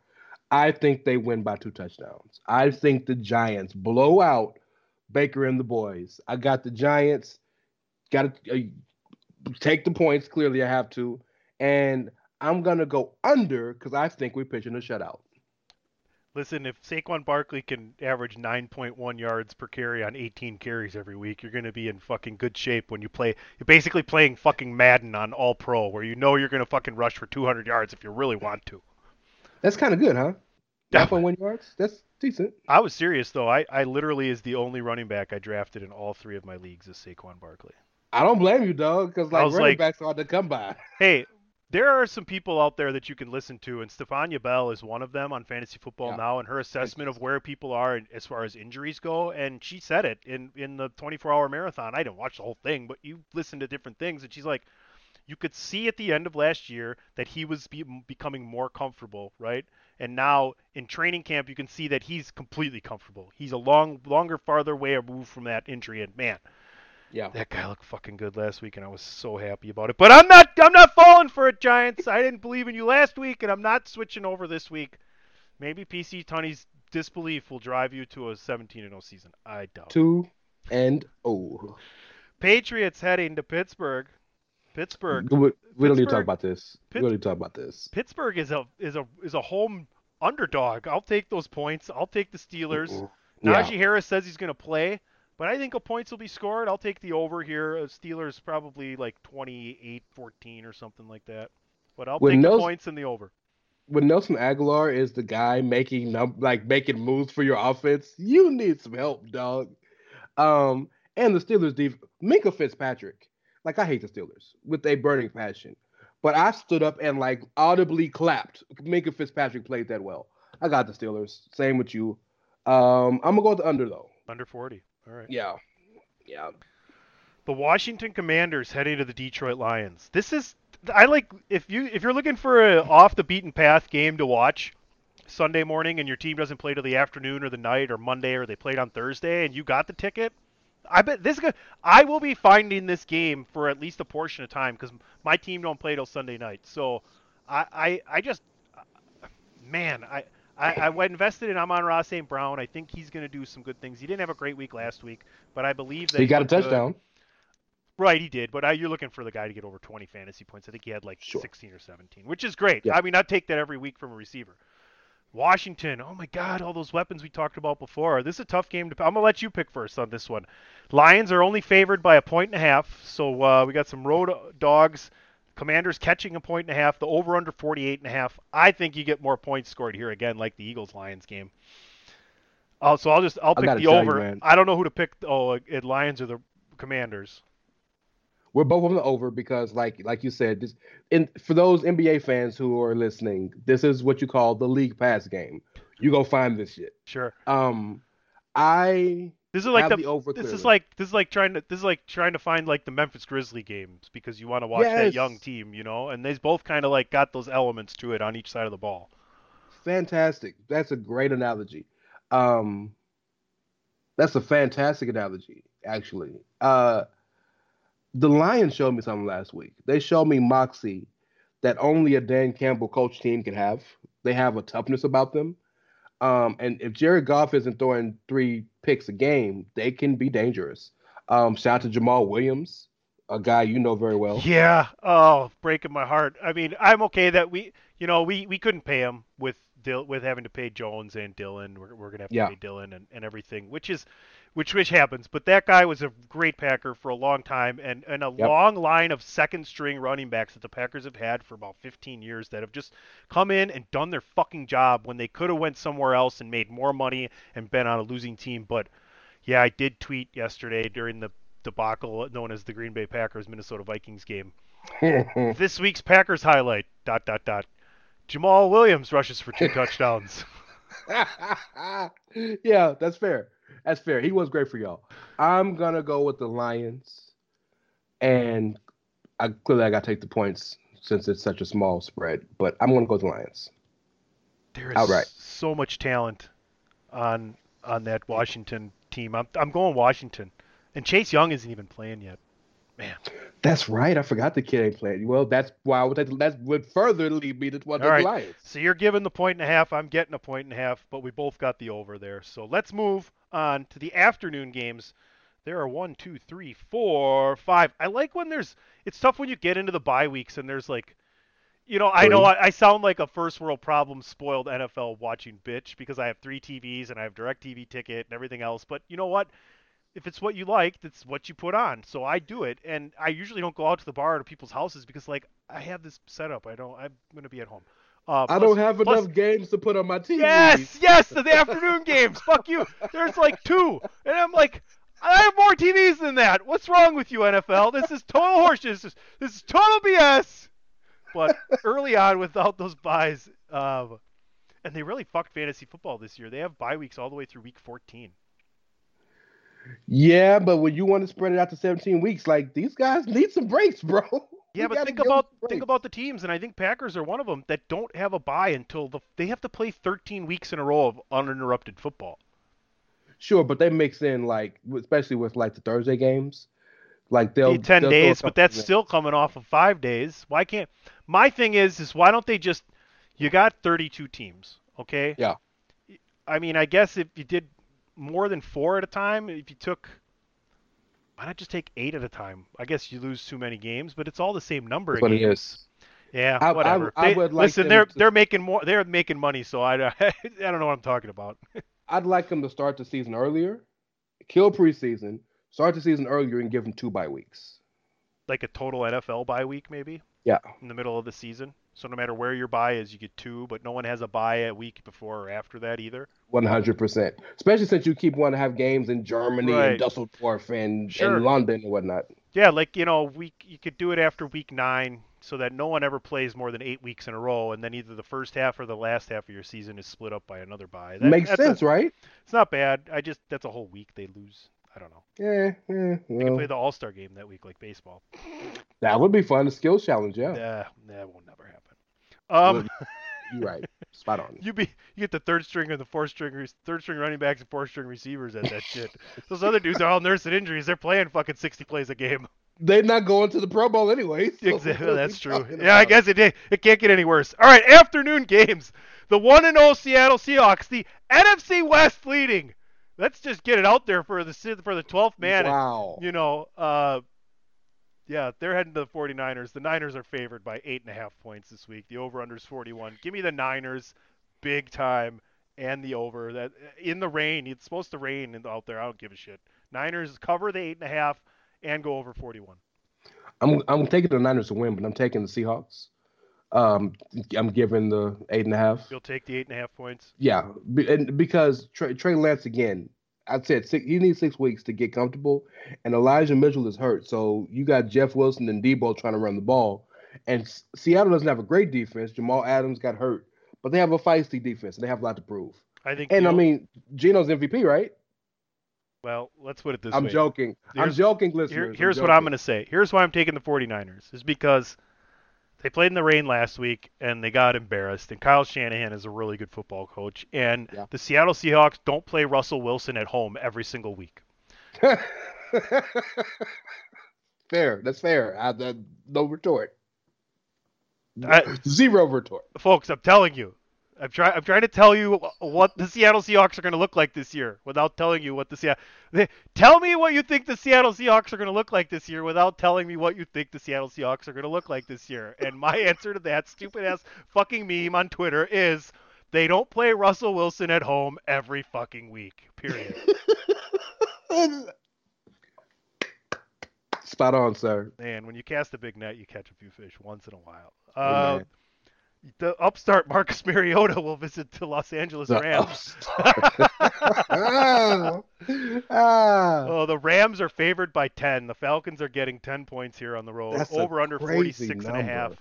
I think they win by two touchdowns. I think the Giants blow out Baker and the boys. I got the Giants. Got to uh, take the points. Clearly, I have to, and I'm gonna go under because I think we're pitching a shutout. Listen, if Saquon Barkley can average 9.1 yards per carry on 18 carries every week, you're going to be in fucking good shape when you play. You're basically playing fucking Madden on All Pro, where you know you're going to fucking rush for 200 yards if you really want to. That's kind of good, huh? 9.1 yards. That's decent. I was serious though. I, I literally is the only running back I drafted in all three of my leagues is Saquon Barkley. I don't blame you, dog, because like running like, backs are hard to come by. Hey, there are some people out there that you can listen to, and Stephania Bell is one of them on Fantasy Football yeah. Now, and her assessment of where people are as far as injuries go. And she said it in in the 24-hour marathon. I didn't watch the whole thing, but you listen to different things, and she's like, you could see at the end of last year that he was be- becoming more comfortable, right? And now in training camp, you can see that he's completely comfortable. He's a long, longer, farther way removed from that injury, and man, yeah. That guy looked fucking good last week, and I was so happy about it. But I'm not. I'm not falling for it, Giants. I didn't believe in you last week, and I'm not switching over this week. Maybe PC Tony's disbelief will drive you to a 17 0 season. I doubt. Two and oh. Patriots heading to Pittsburgh. Pittsburgh. We, we don't need to talk about this. Pitt, we don't need to talk about this. Pittsburgh is a is a is a home underdog. I'll take those points. I'll take the Steelers. Mm-hmm. Najee. Harris says he's going to play. But I think a points will be scored. I'll take the over here. Uh, Steelers probably like 28-14 or something like that. But I'll when take Nelson, the points and the over. When Nelson Agholor is the guy making num- like making moves for your offense, you need some help, dog. Um, and the Steelers def- Minkah Fitzpatrick. Like I hate the Steelers with a burning passion. But I stood up and like audibly clapped. Minkah Fitzpatrick played that well. I got the Steelers. Same with you. Um, I'm gonna go with the under though. Under 40. All right. Yeah. Yeah. The Washington Commanders heading to the Detroit Lions. This is I like if you if you're looking for a off the beaten path game to watch Sunday morning and your team doesn't play till the afternoon or the night or Monday or they played on Thursday and you got the ticket, I bet this is good. I will be finding this game for at least a portion of time because my team don't play till Sunday night. So I I, I just man I I, I went invested in Amon-Ra St. Brown. I think he's going to do some good things. He didn't have a great week last week, but I believe that he got a touchdown. Good. Right, he did. But I, you're looking for the guy to get over 20 fantasy points. I think he had like sure. 16 or 17, which is great. Yeah. I mean, I'd take that every week from a receiver. Washington, oh my God, all those weapons we talked about before. This is a tough game to. I'm gonna let you pick first on this one. Lions are only favored by a point and a half, so uh, we got some road dogs. Commanders catching a point and a half. The over under 48 and a half. I think you get more points scored here again, like the Eagles Lions game. Uh, so I'll just I'll pick the over. You, I don't know who to pick. Oh, it Lions or the Commanders. We're both on the over because, like like you said, this in for those NBA fans who are listening, this is what you call the league pass game. You go find this shit. Sure. Um, I this is like the, the. This is like this is like trying to this is like trying to find like the Memphis Grizzly games because you want to watch yes. that young team, you know. And they both kind of like got those elements to it on each side of the ball. Fantastic. That's a great analogy. Um, that's a fantastic analogy, actually. Uh, the Lions showed me something last week. They showed me moxie that only a Dan Campbell coach team can have. They have a toughness about them. Um, and if Jared Goff isn't throwing three picks a game, they can be dangerous. Um, shout out to Jamaal Williams, a guy you know very well. Yeah. Oh, breaking my heart. I mean, I'm okay that we, you know, we, we couldn't pay him with Dil- with having to pay Jones and Dillon. We're, we're gonna have to yeah. pay Dillon and, and everything, which is which which happens. But that guy was a great Packer for a long time, and and a yep. long line of second string running backs that the Packers have had for about 15 years that have just come in and done their fucking job when they could have went somewhere else and made more money and been on a losing team. But yeah, I did tweet yesterday during the debacle known as the Green Bay Packers Minnesota Vikings game. [LAUGHS] this week's Packers highlight dot dot dot. Jamaal Williams rushes for two [LAUGHS] touchdowns. [LAUGHS] yeah, that's fair. That's fair. He was great for y'all. I'm gonna go with the Lions, and I clearly I gotta take the points since it's such a small spread. But I'm gonna go with the Lions. There is Outright. so much talent on on that Washington team. I'm I'm going Washington, and Chase Young isn't even playing yet. Man, That's right. I forgot the kid ain't playing. Well, that's why I would take, that would further lead me to one All right. Lions. So you're giving the point and a half. I'm getting a point and a half, but we both got the over there. So let's move on to the afternoon games. There are one, two, three, four, five. I like when there's. It's tough when you get into the bye weeks and there's like, you know, I know I, I sound like a first world problem spoiled NFL watching bitch because I have three TVs and I have DirecTV ticket and everything else. But you know what? If it's what you like, that's what you put on. So I do it, and I usually don't go out to the bar or to people's houses because like I have this setup. I don't. I'm gonna be at home. Uh, I don't have plus- enough games to put on my TV. Yes, yes, the afternoon games. Fuck you. There's like two, and I'm like, I have more TVs than that. What's wrong with you, NFL? This is total horseshit. This is this is total BS. But early on, without those buys, um, and they really fucked fantasy football this year. They have bye weeks all the way through week 14. Yeah, but when you want to spread it out to 17 weeks, like these guys need some breaks, [LAUGHS] bro. Yeah, but think about think about the teams, and I think Packers are one of them that don't have a bye until the they have to play 13 weeks in a row of uninterrupted football. Sure, but they mix in like, especially with like the Thursday games, like they'll Need 10 they'll days, but that's still coming off of five days. Why can't my thing is is why don't they just you got 32 teams, okay? Yeah. I mean, I guess if you did more than four at a time, if you took why not just take eight at a time? I guess you lose too many games, but it's all the same number That's of what it games. is. Yeah, I- I- whatever. I They- would like listen, they're to- they're making more. They're making money, so I [LAUGHS] I don't know what I'm talking about. [LAUGHS] I'd like them to start the season earlier, kill preseason, start the season earlier, and give them two bye weeks. like a total NFL bye week, maybe Yeah, in the middle of the season. So no matter where your bye is, you get two, but no one has a bye a week before or after that either. one hundred percent. Especially since you keep wanting to have games in Germany Right. and Dusseldorf and, Sure. and London and whatnot. Yeah, like you know, week you could do it after week nine, so that no one ever plays more than eight weeks in a row, and then either the first half or the last half of your season is split up by another bye. That, Makes that's a- sense, right? It's not bad. I just that's a whole week they lose. I don't know. Yeah, yeah. They can play the All Star game that week like baseball. that would be fun. The skills challenge, yeah. Yeah, that won't never happen. Um, You're right. Spot on. [LAUGHS] you be you get the third string and the fourth string third string running backs and fourth string receivers at that shit. [LAUGHS] Those other dudes are all nursing injuries. They're playing fucking sixty plays a game. They're not going to the Pro Bowl anyway. so Exactly, [LAUGHS] that's true. Yeah, I guess it did. It can't get any worse. All right, afternoon games. The one and zero Seattle Seahawks, the NFC West leading. Let's just get it out there for the for the twelfth man. And, Wow. You know, uh, yeah, they're heading to the 49ers. The Niners are favored by eight and a half points this week. The over under is 41. Give me the Niners, big time, and the over. That in the rain. It's supposed to rain out there. I don't give a shit. Niners cover the eight and a half and go over 41. I'm I'm taking the Niners to win, but I'm taking the Seahawks. Um, I'm giving the eight and a half. You'll take the eight and a half points. Yeah, and because Trey, Trey Lance again, I said six, he needs six weeks to get comfortable, and Elijah Mitchell is hurt. So you got Jeff Wilson and Deebo trying to run the ball, and Seattle doesn't have a great defense. Jamal Adams got hurt, but they have a feisty defense, and they have a lot to prove. I think. And I mean, Geno's MVP, right? well, let's put it this way. I'm way. joking. I'm joking, Here- listeners. here's what I'm going to say. Here's why I'm taking the 49ers is because they played in the rain last week and they got embarrassed. And Kyle Shanahan is a really good football coach. And Yeah. the Seattle Seahawks don't play Russell Wilson at home every single week. [LAUGHS] fair. That's fair. I, no retort. I- [LAUGHS] Zero retort. Folks, I'm telling you. I'm trying. I'm trying to tell you what the Seattle Seahawks are going to look like this year, without telling you what the Seattle. Tell me what you think the Seattle Seahawks are going to look like this year, without telling me what you think the Seattle Seahawks are going to look like this year. And my [LAUGHS] answer to that stupid ass fucking meme on Twitter is, they don't play Russell Wilson at home every fucking week. Period. [LAUGHS] Spot on, sir. Man, when you cast a big net, you catch a few fish once in a while. Uh, the upstart Marcus Mariota will visit the Los Angeles The Rams. ah, [LAUGHS] [LAUGHS] ah. Oh, the Rams are favored by 10. The Falcons are getting 10 points here on the road. That's Over under crazy 46 and a half.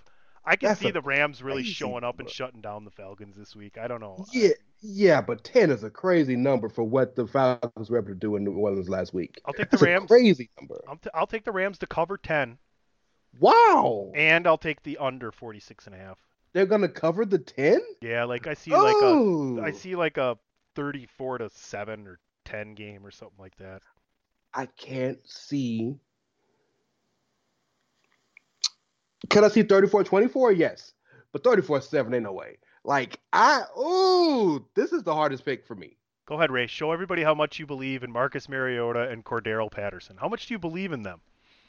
I can That's see the Rams really showing up and shutting down the Falcons this week. I don't know. Yeah, yeah, but ten is a crazy number for what the Falcons were able to do in New Orleans last week. I'll take the That's a Rams. crazy number. I'll, t- I'll take the Rams to cover 10 Wow, and I'll take the under 46 and a half. They're gonna cover the ten. Yeah, like I see like oh, a I see like a 34 to 7 or 10 game or something like that. I can't see. Can I see 34-24? Yes. But 34-7 ain't no way. Like I ooh, this is the hardest pick for me. Go ahead, Rey. Show everybody how much you believe in Marcus Mariota and Cordarrelle Patterson. How much do you believe in them?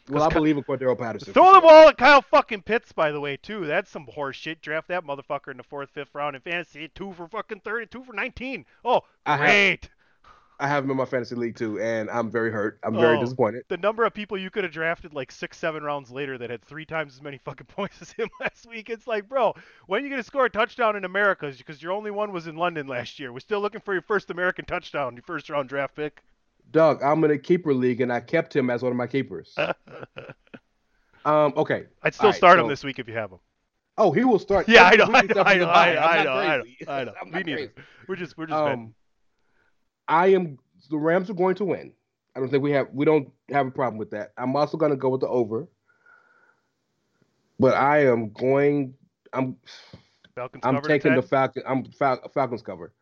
Well, I believe in Cordarrelle Patterson. Throw the ball at Kyle fucking Pitts, by the way, too. That's some horse shit. Draft that motherfucker in the fourth, fifth round in fantasy. Two for fucking 30, two for 19. Oh, I great. I have him in my fantasy league too, and I'm very hurt. I'm very Oh, disappointed. The number of people you could have drafted like six, seven rounds later that had three times as many fucking [LAUGHS] points as him last week. It's like, bro, when are you going to score a touchdown in America? Because your only one was in London last year. We're still looking for your first American touchdown, your first round draft pick. Doug, I'm in a keeper league, and I kept him as one of my keepers. [LAUGHS] um, okay. I'd still All right, start him so- this week if you have him. Oh, he will start. Yeah, I know, I know, I know. I know, I know, I know, crazy. I know. [LAUGHS] I'm Me neither. We're just, we're just betting. Um, I am. The Rams are going to win. I don't think we have. We don't have a problem with that. I'm also going to go with the over. But I am going. I'm. Falcons I'm taking the 10? Falcon. I'm Fal- Falcons cover.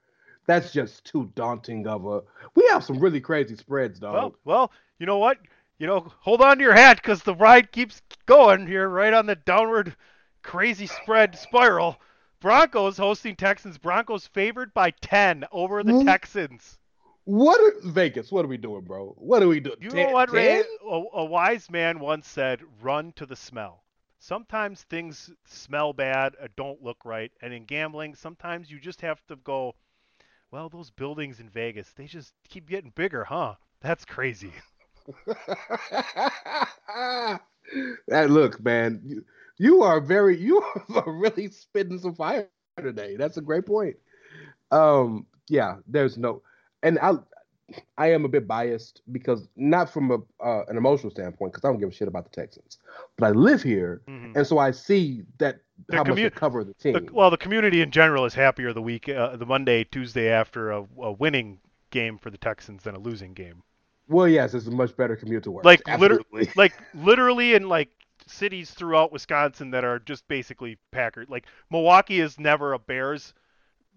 That's just too daunting of a. We have some really crazy spreads, dog. Well, well, you know what? You know, hold on to your hat because the ride keeps going here, right on the downward, crazy spread spiral. Broncos hosting Texans. Broncos favored by 10 over the Hmm? Texans. What are, Vegas? What are we doing, bro? What are we doing? You Ten- know what, Rey? A, a wise man once said, "Run to the smell." Sometimes things smell bad or don't look right, and in gambling, sometimes you just have to go. Well, those buildings in Vegas, they just keep getting bigger, huh? That's crazy. [LAUGHS] [LAUGHS] that look, man, you, you are very [LAUGHS] you are really spitting some fire today. That's a great point. Um, yeah, there's no, and I, I am a bit biased because not from a uh, an emotional standpoint because I don't give a shit about the Texans, but I live here, Mhm. and so I see that The how much they cover the The- team. well, the community in general is happier the week, uh, the Monday, Tuesday after a, a winning game for the Texans than a losing game. Well, yes, it's a much better commute to work. Like Absolutely. literally, [LAUGHS] like literally in like cities throughout Wisconsin that are just basically Packers. Like Milwaukee is never a Bears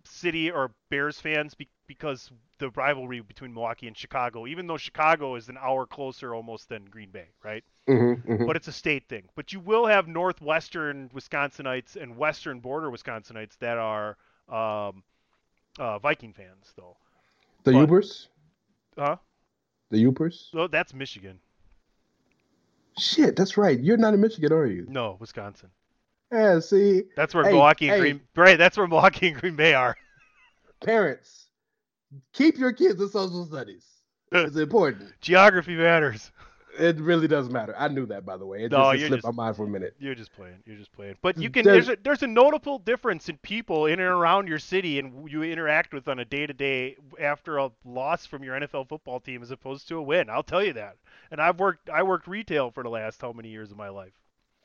city or Bears fans be- because the rivalry between Milwaukee and Chicago. Even though Chicago is an hour closer almost than Green Bay, right? Mhm, mhm. But it's a state thing. But you will have northwestern Wisconsinites and western border Wisconsinites that are um, uh, Viking fans, though. the but- Ubers, Huh? the Ubers. So that's Michigan. Shit, that's right. You're not in Michigan, are you? No, Wisconsin. Yeah, see, That's where Hey, Milwaukee and hey. Green right. That's where Milwaukee and Green Bay are. parents, keep your kids in social studies. It's important. Geography matters. It really does matter. I knew that, by the way. It No, just it slipped just- my mind for a minute. You're just playing. You're just playing. But you can. There's- There's a, there's a notable difference in people in and around your city and you interact with on a day to day after a loss from your NFL football team as opposed to a win. I'll tell you that. And I've worked. I worked retail for the last how many years of my life.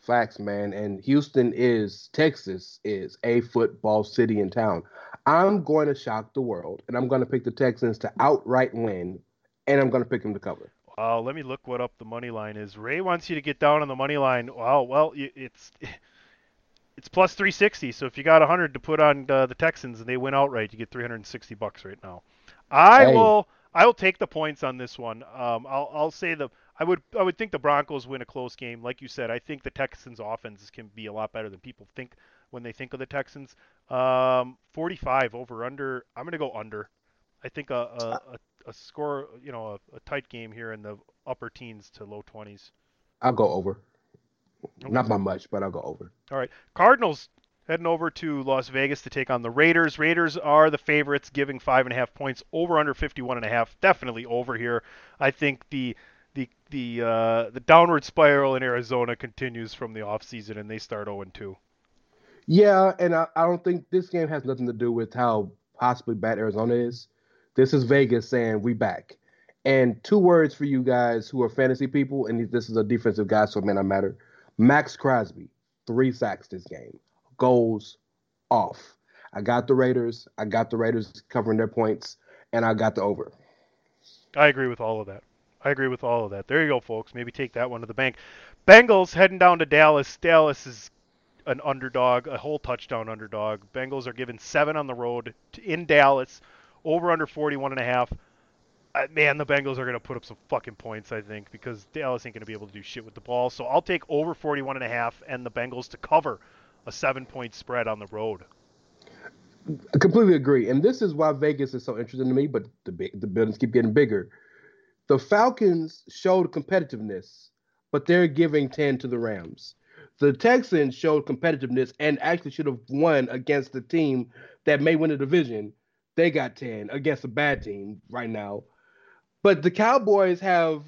Facts, man. And Houston is Texas is a football city and town. I'm going to shock the world, and I'm going to pick the Texans to outright win, and I'm going to pick them to cover. Uh, let me look what up the money line is. Rey wants you to get down on the money line. Wow, well, it's [LAUGHS] it's plus 360. So if you got 100 to put on uh, the Texans and they win outright, you get 360 bucks right now. I Hey. will I will take the points on this one. Um, I'll I'll say the I would I would think the Broncos win a close game. Like you said, I think the Texans' offense can be a lot better than people think when they think of the Texans. Um, 45 over under. I'm gonna go under. I think a a, a, a score, you know, a, a tight game here in the upper teens to low 20s. I'll go over. Okay. Not by much, but I'll go over. All right. Cardinals heading over to Las Vegas to take on the Raiders. Raiders are the favorites, giving five and a half points over under 51 and a half. Definitely over here. I think the the the uh, the downward spiral in Arizona continues from the offseason and they start 0 2. Yeah, and I, I don't think this game has nothing to do with how possibly bad Arizona is. This is Vegas saying we back. And two words for you guys who are fantasy people, and this is a defensive guy, so it may not matter. Maxx Crosby, three sacks this game, goes off. I got the Raiders. I got the Raiders covering their points, and I got the over. I agree with all of that. I agree with all of that. There you go, folks. Maybe take that one to the bank. Bengals heading down to Dallas. Dallas is an underdog, a whole touchdown underdog. Bengals are given seven on the road to, in Dallas, over under 41 and a half. Uh, man, the Bengals are going to put up some fucking points, I think, because Dallas ain't going to be able to do shit with the ball. So I'll take over 41 and a half and the Bengals to cover a seven-point spread on the road. I completely agree, and this is why Vegas is so interesting to me. But the the buildings keep getting bigger. The Falcons showed competitiveness, but they're giving ten to the Rams. The Texans showed competitiveness and actually should have won against the team that may win the division. They got ten against a bad team right now, but the Cowboys have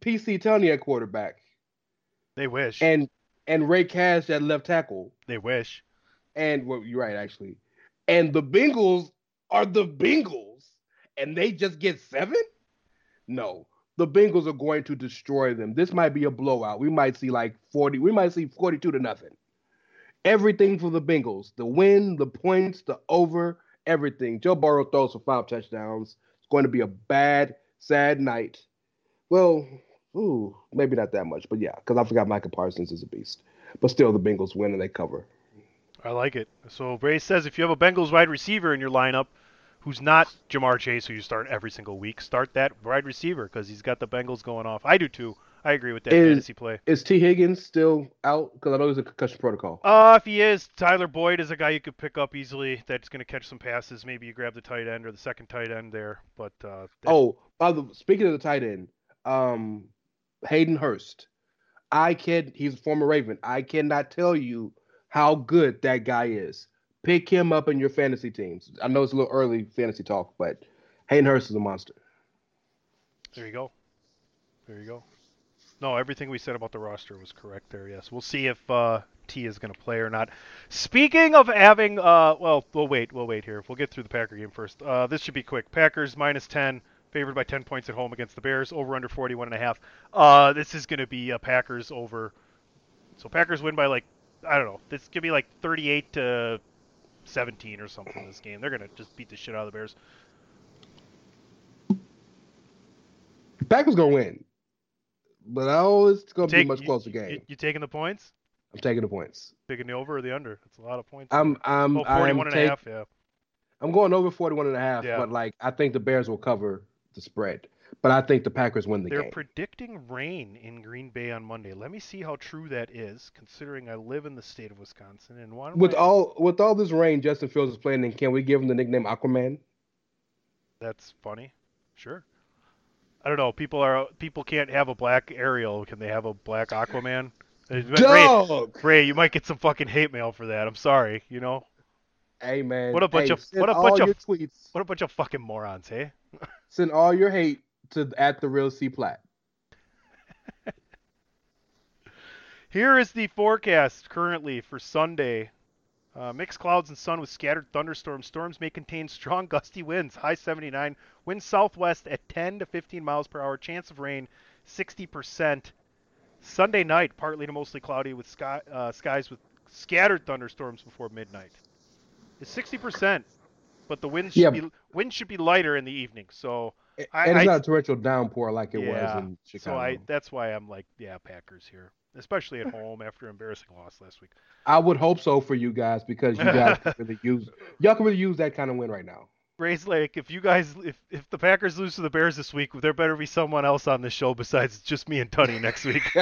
PC Tony at quarterback. They wish. And and Rey Cash at left tackle. They wish. And well, you're right, actually. And the Bengals are the Bengals, and they just get seven? No, the Bengals are going to destroy them. This might be a blowout. We might see like 40, we might see 42 to nothing. Everything for the Bengals the win, the points, the over, everything. Joe Burrow throws for five touchdowns. It's going to be a bad, sad night. Well, ooh, maybe not that much, but yeah, because I forgot Micah Parsons is a beast. But still, the Bengals win and they cover. I like it. So Rey says if you have a Bengals wide receiver in your lineup who's not Ja'Marr Chase, who you start every single week, start that wide receiver because he's got the Bengals going off. I do too. I agree with that is, fantasy play. Is Tee Higgins still out? Because I know he's a concussion protocol. Uh, if he is, Tyler Boyd is a guy you could pick up easily. That's going to catch some passes. Maybe you grab the tight end or the second tight end there. But uh, oh, by the speaking of the tight end, um, Hayden Hurst. I can. He's a former Raven. I cannot tell you how good that guy is. Pick him up in your fantasy teams. I know it's a little early fantasy talk, but Hayden Hurst is a monster. There you go. There you go. No, everything we said about the roster was correct there. Yes, we'll see if uh, Tee is going to play or not. Speaking of having, uh, well, we'll wait. We'll wait here. We'll get through the Packer game first. Uh, this should be quick. Packers minus ten, favored by ten points at home against the Bears. Over under forty one and a half. Uh, this is going to be a Packers over. So Packers win by like I don't know. This could be like 38 to 17 or something. In this game, they're gonna just beat the shit out of the Bears. The Packers gonna win, but oh, it's gonna be a much you- closer game. You, you taking the points? I'm taking the points. Taking the over or the under? It's a lot of points. I'm I'm oh, I'm 41 and a half, Yeah. I'm going over 41 and a half, Yeah. but like I think the Bears will cover the spread. But I think the Packers win the game. They're predicting rain in Green Bay on Monday. Let me see how true that is, considering I live in the state of Wisconsin. And one with my- all with all this rain, Justin Fields is playing, and can we give him the nickname Aquaman? That's funny. Sure. I don't know. People are people can't have a black Ariel. Can they have a black Aquaman? [LAUGHS] Uh, Rey, Dog! Rey, you might get some fucking hate mail for that. I'm sorry. You know Hey man, what a bunch hey, of what a bunch of tweets. what a bunch of fucking morons, hey? [LAUGHS] Send all your hate to at the real C Plat. [LAUGHS] Here is the forecast currently for Sunday. Uh, mixed clouds and sun with scattered thunderstorms. Storms may contain strong [LAUGHS] gusty winds. High 79. Wind southwest at 10 to 15 miles per hour. Chance of rain 60%. Sunday night, partly to mostly cloudy with sky, uh, skies with scattered thunderstorms before midnight. It's 60%, but the wind should Yeah. be wind should be lighter in the evening. So I, and it's I- not a torrential downpour like it yeah. was in Chicago. So I that's why I'm like, yeah, Packers here, especially at home after embarrassing loss last week. I would hope so for you guys because you guys can really use [LAUGHS] y'all can really use that kind of win right now. Rey's like, if you guys, if if the Packers lose to the Bears this week, there better be someone else on this show besides just me and Tony next week. [LAUGHS]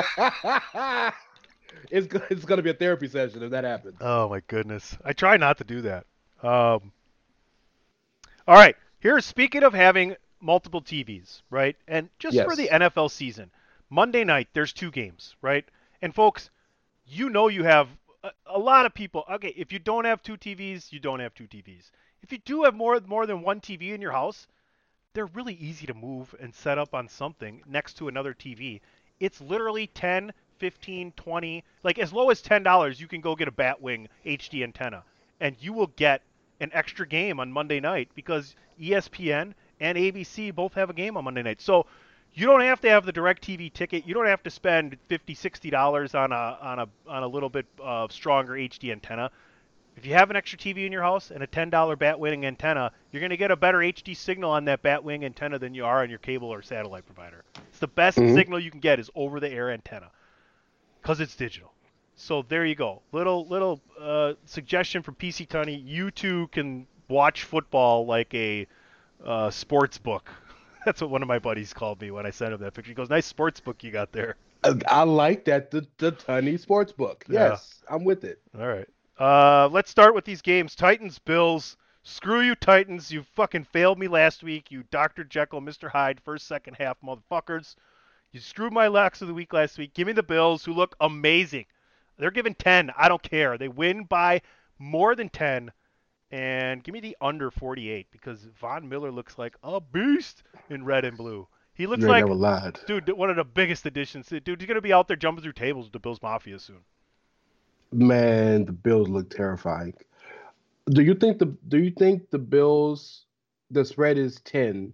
it's it's gonna be a therapy session if that happens. oh my goodness, I try not to do that. Um. All right, here. Speaking of having multiple TVs, right, and just for the NFL season, Monday night there's two games, right, and folks, you know you have a, a lot of people. Okay, if you don't have two TVs, you don't have two TVs. If you do have more more than one TV in your house, they're really easy to move and set up on something next to another TV. It's literally 10, 15, 20, like as low as $10, you can go get a Batwing HD antenna and you will get an extra game on Monday night because ESPN and ABC both have a game on Monday night. So you don't have to have the DirecTV ticket. You don't have to spend 50, 60 dollars on a on a on a little bit of stronger HD antenna. If you have an extra TV in your house and a $10 Batwing antenna, you're going to get a better HD signal on that Batwing antenna than you are on your cable or satellite provider. It's the best Mhm. signal you can get is over the air antenna because it's digital. So there you go. Little little uh, suggestion from PC Tony. You too can watch football like a uh, sports book [LAUGHS] That's what one of my buddies called me when I sent him that picture. He goes, "Nice sports book you got there." I, I like that the the sports book. Yeah. Yes, I'm with it. All right. Uh, let's start with these games. Titans, Bills. Screw you, Titans. You fucking failed me last week. You Dr. Jekyll, Mr. Hyde, first, second half motherfuckers. You screwed my locks of the week last week. Give me the Bills, who look amazing. They're giving 10. I don't care. They win by more than 10. And give me the under 48 because Von Miller looks like a beast in red and blue. He looks like, dude, one of the biggest additions. Dude, he's going to be out there jumping through tables with the Bills Mafia soon. Man, the Bills look terrifying. Do you think the Do you think the Bills the spread is ten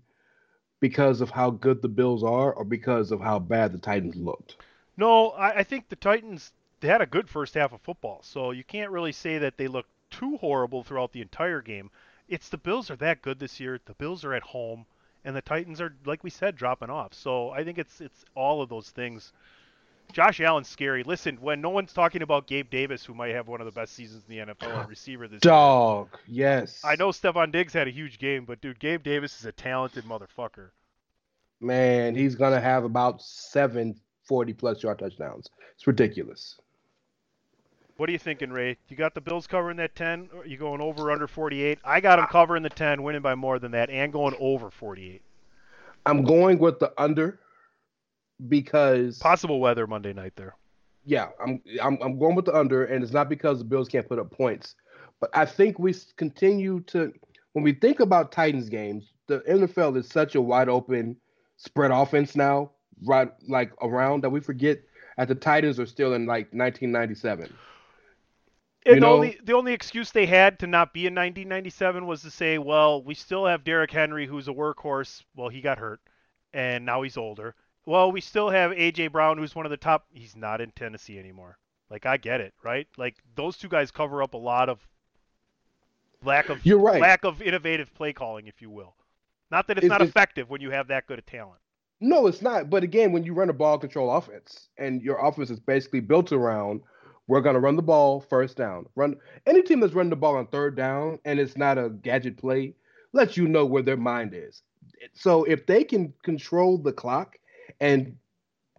because of how good the Bills are, or because of how bad the Titans looked? No, I, I think the Titans they had a good first half of football, so you can't really say that they looked too horrible throughout the entire game. It's the Bills are that good this year. The Bills are at home, and the Titans are, like we said, dropping off. So I think it's it's all of those things. Josh Allen's scary. Listen, when no one's talking about Gabe Davis, who might have one of the best seasons in the NFL at [GASPS] receiver this year. Dog, yes. I know Stefon Diggs had a huge game, but dude, Gabe Davis is a talented motherfucker. Man, he's gonna have about seven 40 plus yard touchdowns. It's ridiculous. What are you thinking, Rey? You got the Bills covering that 10? You going over or under 48? I got them covering the 10, winning by more than that, and going over 48. I'm going with the under because Possible weather Monday night there. yeah, I'm I'm I'm going with the under, and it's not because the Bills can't put up points, but I think we continue to when we think about Titans games, the NFL is such a wide open spread offense now, right like around that we forget that the Titans are still in like 1997. And You the know- only the only excuse they had to not be in 1997 was to say, well, we still have Derrick Henry, who's a workhorse. Well, he got hurt, and now he's older. Well, we still have AJ Brown, who's one of the top. He's not in Tennessee anymore. Like I get it, right? Like those two guys cover up a lot of lack of You're right. lack of innovative play calling, if you will. Not that it's, It's- not it's- effective when you have that good a talent. No, it's not. But again, when you run a ball control offense and your offense is basically built around we're gonna run the ball first down. Run any team that's running the ball on third down and it's not a gadget play, lets you know where their mind is. So if they can control the clock and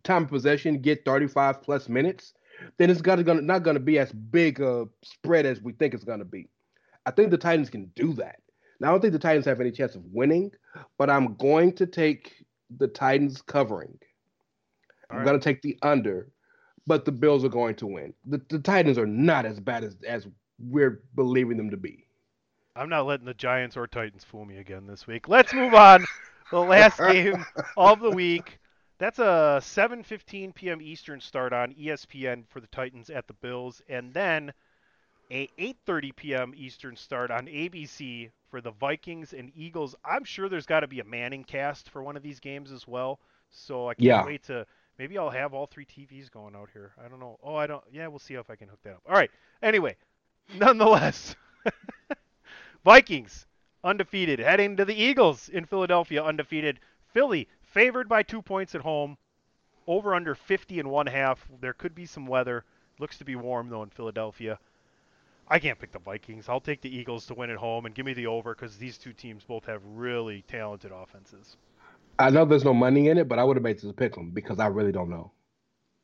time of possession get 35 plus minutes, then it's gonna, gonna not gonna be as big a spread as we think it's gonna be. I think the Titans can do that. Now I don't think the Titans have any chance of winning, but I'm going to take the Titans covering. I'm All going to take the under, but the Bills are going to win. The, the Titans are not as bad as, as we're believing them to be. I'm not letting the Giants or Titans fool me again this week. Let's move on. The last [LAUGHS] game of the week. That's a 7:15 p.m. Eastern start on ESPN for the Titans at the Bills, and then a 8:30 p.m. Eastern start on ABC for the Vikings and Eagles. I'm sure there's got to be a ManningCast for one of these games as well. So I can't Yeah. wait to. Maybe I'll have all three TVs going out here. I don't know. Oh, I don't. Yeah, we'll see if I can hook that up. All right. Anyway, [LAUGHS] nonetheless. [LAUGHS] Vikings undefeated, heading to the Eagles in Philadelphia undefeated. Philly favored by two points at home. Over under 50 and one half. There could be some weather. Looks to be warm though in Philadelphia. I can't pick the Vikings. I'll take the Eagles to win at home and give me the over because these two teams both have really talented offenses. I know there's no money in it, but I would have made this a pick 'em because I really don't know.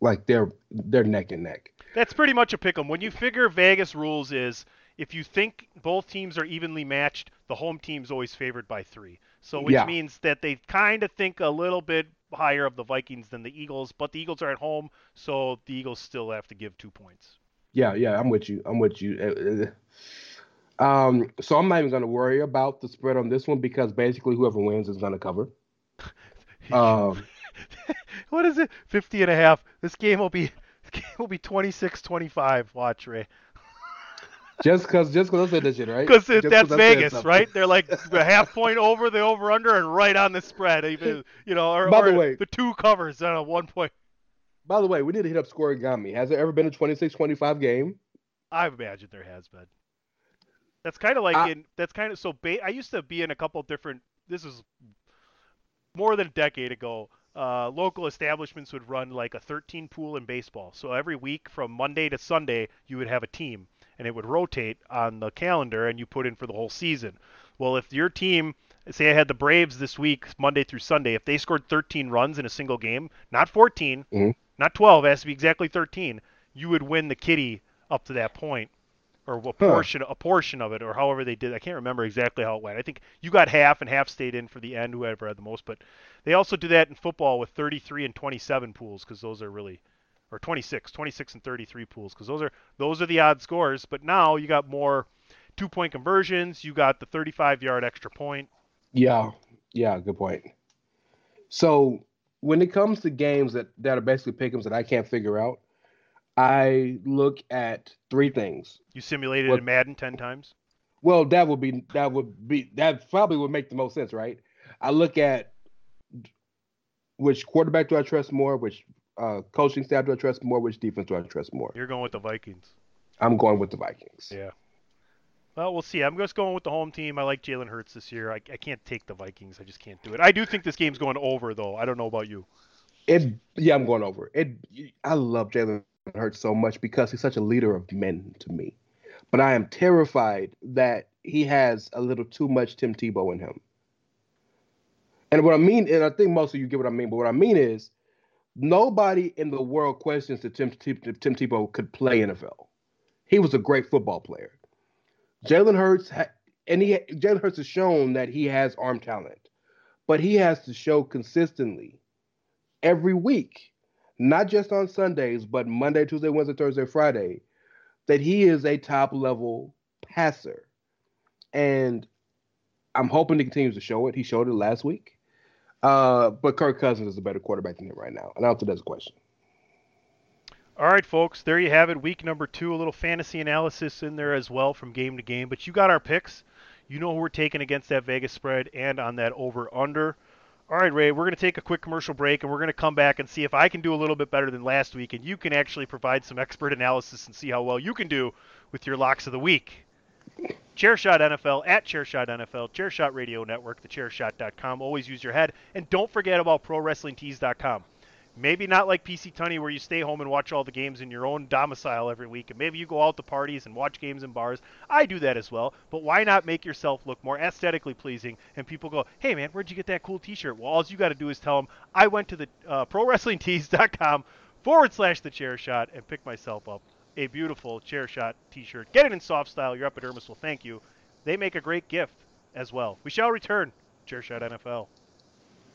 Like they're they're neck and neck. That's pretty much a pick 'em. When you figure Vegas rules is if you think both teams are evenly matched, the home team's always favored by three. So which Yeah. means that they kind of think a little bit higher of the Vikings than the Eagles, but the Eagles are at home, so the Eagles still have to give two points. Yeah, yeah, I'm with you. I'm with you. Uh, uh, Um, so I'm not even going to worry about the spread on this one because basically whoever wins is going to cover. Um, [LAUGHS] what is it? 50 and a half. This game will be this game will be 26-25. Watch, Rey. just because just because I said this shit, right? Because that's Vegas, right? They're like [LAUGHS] a half point over, the over under, and right on the spread. Even you know, or, By the or way- the two covers on a one point. By the way, we need to hit up Scorigami. Has there ever been a 26-25 game? I imagine there has been. That's kind of like I- in that's kind of so. Ba- I used to be in a couple different. This is more than a decade ago. Uh, local establishments would run like a 13 pool in baseball. So every week from Monday to Sunday, you would have a team, and it would rotate on the calendar, and you put in for the whole season. Well, if your team say I had the Braves this week, Monday through Sunday, if they scored 13 runs in a single game, not 14, Mhm. not 12, it has to be exactly 13, you would win the kitty up to that point, or a portion, a portion of it, or however they did. I can't remember exactly how it went. I think you got half and half stayed in for the end, whoever had the most. But they also do that in football with 33 and 27 pools because those are really, or 26, 26 and 33 pools because those are those are the odd scores. But now you got more two point conversions. You got the 35 yard extra point. Yeah, yeah, good point. So when it comes to games that, that are basically pick'ems that I can't figure out, I look at three things. You simulated What- in Madden 10 times. Well, that would be that would be that probably would make the most sense, right? I look at which quarterback do I trust more, which uh, coaching staff do I trust more, which defense do I trust more. You're going with the Vikings. I'm going with the Vikings. Yeah. Well, we'll see. I'm just going with the home team. I like Jalen Hurts this year. I, I can't take the Vikings. I just can't do it. I do think this game's going over, though. I don't know about you. It yeah, I'm going over it. I love Jalen Hurts so much because he's such a leader of men to me. But I am terrified that he has a little too much Tim Tebow in him. And what I mean, and I think most of you get what I mean, but what I mean is nobody in the world questions that Tim, Tim, Tim Tebow could play NFL. He was a great football player. Jalen Hurts, ha- and he Jalen Hurts has shown that he has arm talent, but he has to show consistently every week, not just on Sundays, but Monday, Tuesday, Wednesday, Thursday, Friday, that he is a top level passer. And I'm hoping he continues to show it. He showed it last week. Uh, but Kirk Cousins is a better quarterback than him right now. And I don't think that's a question. All right, folks, there you have it. Week number two, a little fantasy analysis in there as well from game to game. But you got our picks. You know who we're taking against that Vegas spread and on that over under. All right, Rey, we're going to take a quick commercial break and we're going to come back and see if I can do a little bit better than last week and you can actually provide some expert analysis and see how well you can do with your locks of the week. Chairshot NFL at Chairshot NFL, Chairshot Radio Network, thechairshot.com. Always use your head. And don't forget about ProWrestlingTees.com. Maybe not like PC Tony where you stay home and watch all the games in your own domicile every week, and maybe you go out to parties and watch games in bars. I do that as well, but why not make yourself look more aesthetically pleasing? And people go, "Hey man, where'd you get that cool T-shirt?" Well, all you got to do is tell them I went to the uh, ProWrestlingTees.com forward slash the Chair Shot and pick myself up a beautiful Chair Shot T-shirt. Get it in soft style. Your epidermis will thank you. They make a great gift as well. We shall return. Chair Shot NFL.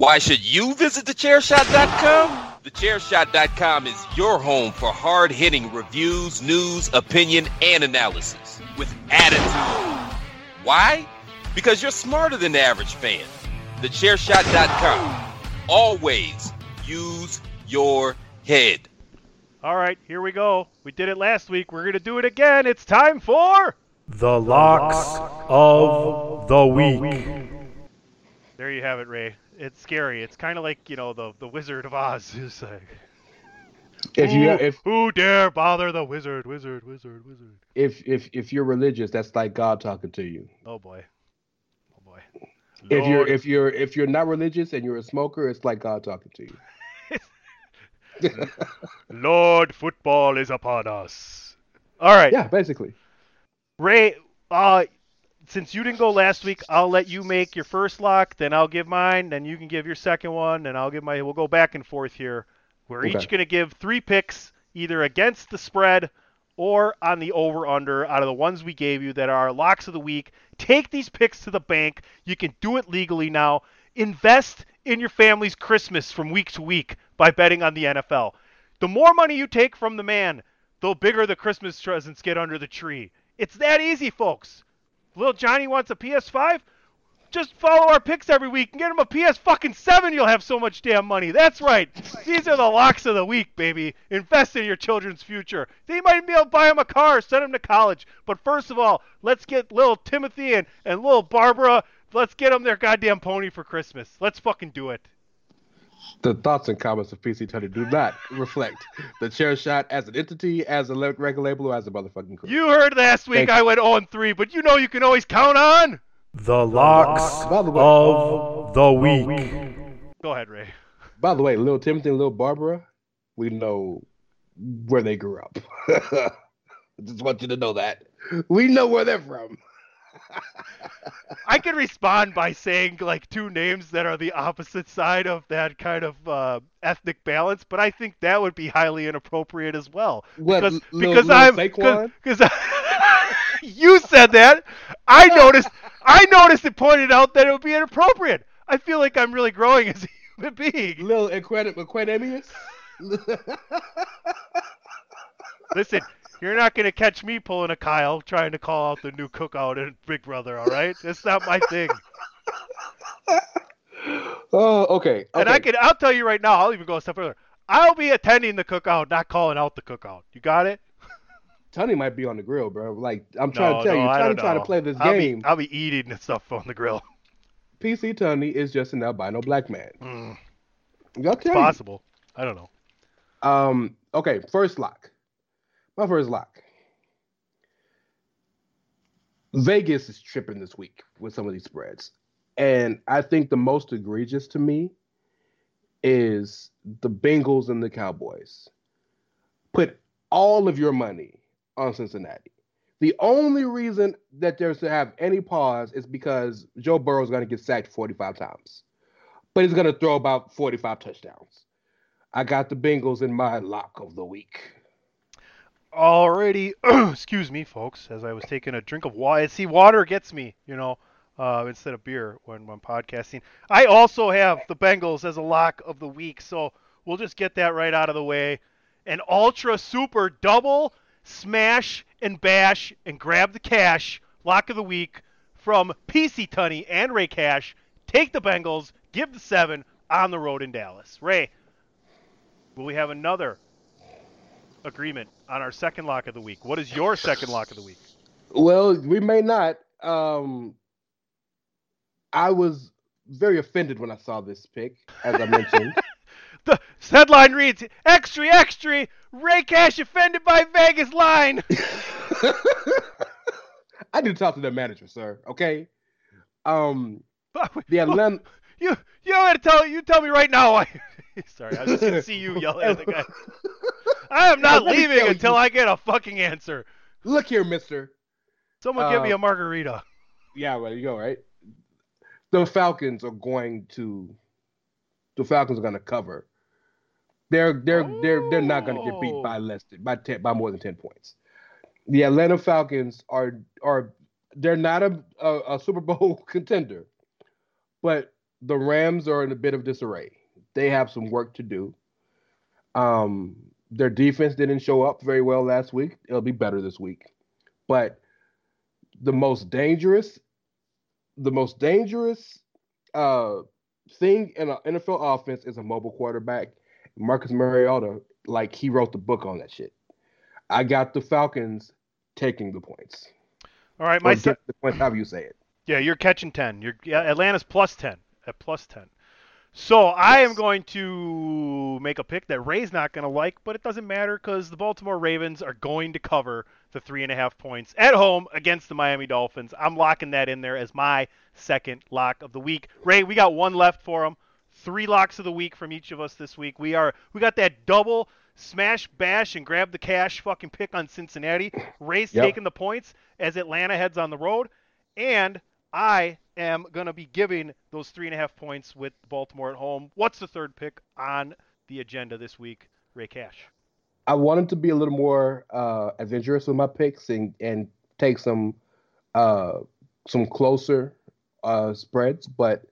Why should you visit thechairshot.com? Thechairshot.com is your home for hard hitting reviews, news, opinion, and analysis with attitude. Why? Because you're smarter than the average fan. Thechairshot.com. Always use your head. All right, here we go. We did it last week. We're going to do it again. It's time for The locks of the week. There you have it, Rey. It's scary. It's kind of like, you know, the the Wizard of Oz. [LAUGHS] It's like If you who, if who dare bother the wizard, wizard, wizard, wizard. if if if you're religious, that's like God talking to you. Oh boy. Oh boy. If you're if you're if you're not religious and you're a smoker, it's like God talking to you. [LAUGHS] Lord football is upon us. All right. Yeah, basically. Rey, uh since you didn't go last week, I'll let you make your first lock, then I'll give mine, then you can give your second one, and I'll give my we'll go back and forth here. We're each going to give three picks either against the spread or on the over under out of the ones we gave you that are our locks of the week. Take these picks to the bank. You can do it legally now. Invest in your family's Christmas from week to week by betting on the NFL. The more money you take from the man, the bigger the Christmas presents get under the tree. It's that easy, folks. Little Johnny wants a PS5. Just follow our picks every week and get him a PS fucking seven. You'll have so much damn money. That's right. These are the locks of the week, baby. Invest in your children's future. They might be able to buy him a car, send him to college. But first of all, let's get little Timothy and, and little Barbara. Let's get them their goddamn pony for Christmas. Let's fucking do it. The thoughts and comments of PC Tony do not reflect the chair shot as an entity, as a le- record label, or as a motherfucking crew. You heard last week Thank I went on 3, but you know you can always count on. The locks By the way- of the week. Go ahead, Rey. By the way, little Timothy and little Barbara, we know where they grew up. [LAUGHS] I just want you to know that. We know where they're from. I can respond by saying like two names that are the opposite side of that kind of uh, ethnic balance, but I think that would be highly inappropriate as well. What, because Lil- because Lil I'm because [LAUGHS] you said that. I noticed. I noticed and pointed out that it would be inappropriate. I feel like I'm really growing [LAUGHS] as a human being. Lil Equidemius? [LAUGHS] Listen, you're not going to catch me pulling a Kyle trying to call out the new cookout in Big Brother, all right? That's not my thing. [LAUGHS] oh, okay. And. I can I'll tell you right now, I'll even go a step further. I'll be attending the cookout, not calling out the cookout. You got it? Tony might be on the grill, bro. Like I'm trying No, to tell no, you, Tony trying to play this I'll game. Be, I'll be eating the stuff on the grill. PC Tony is just an albino black man. Mm, I'll it's possible. I don't know. Um. Okay. First lock. My first lock. Vegas is tripping this week with some of these spreads, and I think the most egregious to me is the Bengals and the Cowboys. Put all of your money on Cincinnati. The only reason that there's to have any pause is because Joe Burrow is going to get sacked 45 times, but he's going to throw about 45 touchdowns. I got the Bengals in my lock of the week. Already, [CLEARS THROAT] excuse me, folks, as I was taking a drink of water. See, water gets me, you know, uh, instead of beer when when podcasting. I also have the Bengals as a lock of the week, so we'll just get that right out of the way. An ultra super double smash and bash and grab the cash lock of the week from PC Tony and Rey Cash. Take the Bengals, give the seven on the road in Dallas. Rey, will we have another agreement on our second lock of the week? What is your second lock of the week? Well, we may not. Um, I was very offended when I saw this pick, as I mentioned. [LAUGHS] The headline reads: "Extra, extra! Rey Cash offended by Vegas line." [LAUGHS] I need to talk to the manager, sir. Okay. Um, the Atlanta. [LAUGHS] You you gotta tell you tell me right now. I, sorry, I was just gonna see you yell at the guy. I am not [LAUGHS] leaving until you. I get a fucking answer. Look here, Mister. Someone give me Uh, a margarita. Yeah, well, you go right. The Falcons are going to. The Falcons are going to cover. They're they're they're they're not going to get beat by less than, by ten by more than ten points. The Atlanta Falcons are are they're not a, a, a Super Bowl [LAUGHS] contender, but the Rams are in a bit of disarray. They have some work to do. Um, their defense didn't show up very well last week. It'll be better this week, but the most dangerous, the most dangerous uh, thing in an NFL offense is a mobile quarterback. Marcus Mariota, like he wrote the book on that shit. I got the Falcons taking the points. All right, my se- the points, however you say it. Yeah, you're catching 10. You're yeah, Atlanta's plus 10 at plus 10. So I am going to make a pick that Rey's not going to like, but it doesn't matter because the Baltimore Ravens are going to cover the three and a half points at home against the Miami Dolphins. I'm locking that in there as my second lock of the week. Rey, we got one left for him. Three locks of the week from each of us this week. We are we got that double smash bash and grab the cash fucking pick on Cincinnati. Rey's Yep. taking the points as Atlanta heads on the road, and I am going to be giving those three and a half points with Baltimore at home. What's the third pick on the agenda this week, Rey Cash? I wanted to be a little more uh, adventurous with my picks and, and take some uh, some closer uh, spreads, but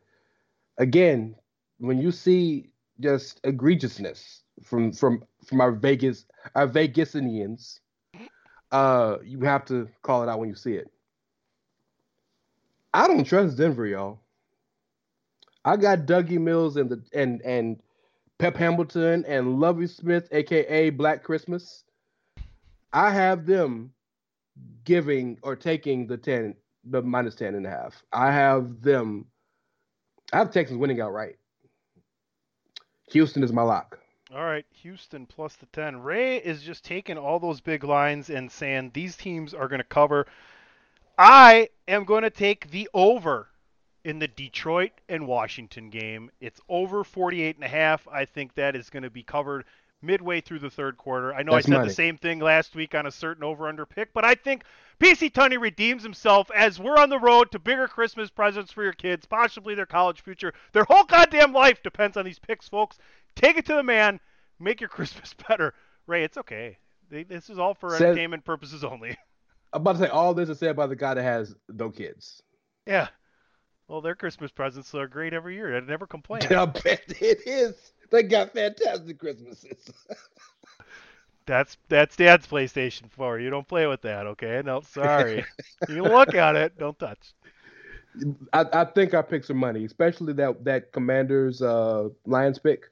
again, when you see just egregiousness from from from our Vegas our Vegasinians, uh, you have to call it out when you see it. I don't trust Denver, y'all. I got Dougie Mills and the and and Pep Hamilton and Lovie Smith, aka Black Christmas. I have them giving or taking the 10, the minus 10 and a half. I have them, I have Texans winning outright. Houston is my lock. All right, Houston plus the 10. Rey is just taking all those big lines and saying these teams are going to cover. I am going to take the over in the Detroit and Washington game. It's over 48 and a half. I think that is going to be covered midway through the third quarter. I know That's I said money. the same thing last week on a certain over-under pick, but I think PC Tony redeems himself as we're on the road to bigger Christmas presents for your kids, possibly their college future. Their whole goddamn life depends on these picks, folks. Take it to the man. Make your [LAUGHS] Christmas better. Rey, it's okay. This is all for Says- entertainment purposes only. [LAUGHS] I'm about to say all this is said by the guy that has no kids. Yeah. Well, their Christmas presents are great every year. I never complain. [LAUGHS] I bet it is. They got fantastic Christmases. [LAUGHS] That's that's Dad's PlayStation 4. You don't play with that, okay? No, sorry. [LAUGHS] you look at it, don't touch. I, I think I picked some money, especially that that Commanders uh, Lions pick.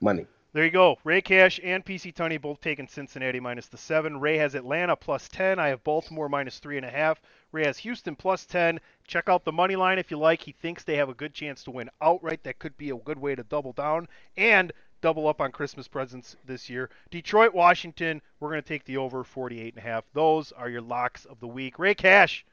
Money. There you go. Rey Cash and PC Tony both taking Cincinnati minus the seven. Rey has Atlanta plus ten. I have Baltimore minus three and a half. Rey has Houston plus ten. Check out the money line if you like. He thinks they have a good chance to win outright. That could be a good way to double down and double up on Christmas presents this year. Detroit, Washington. We're going to take the over 48 and a half. Those are your locks of the week. Rey Cash,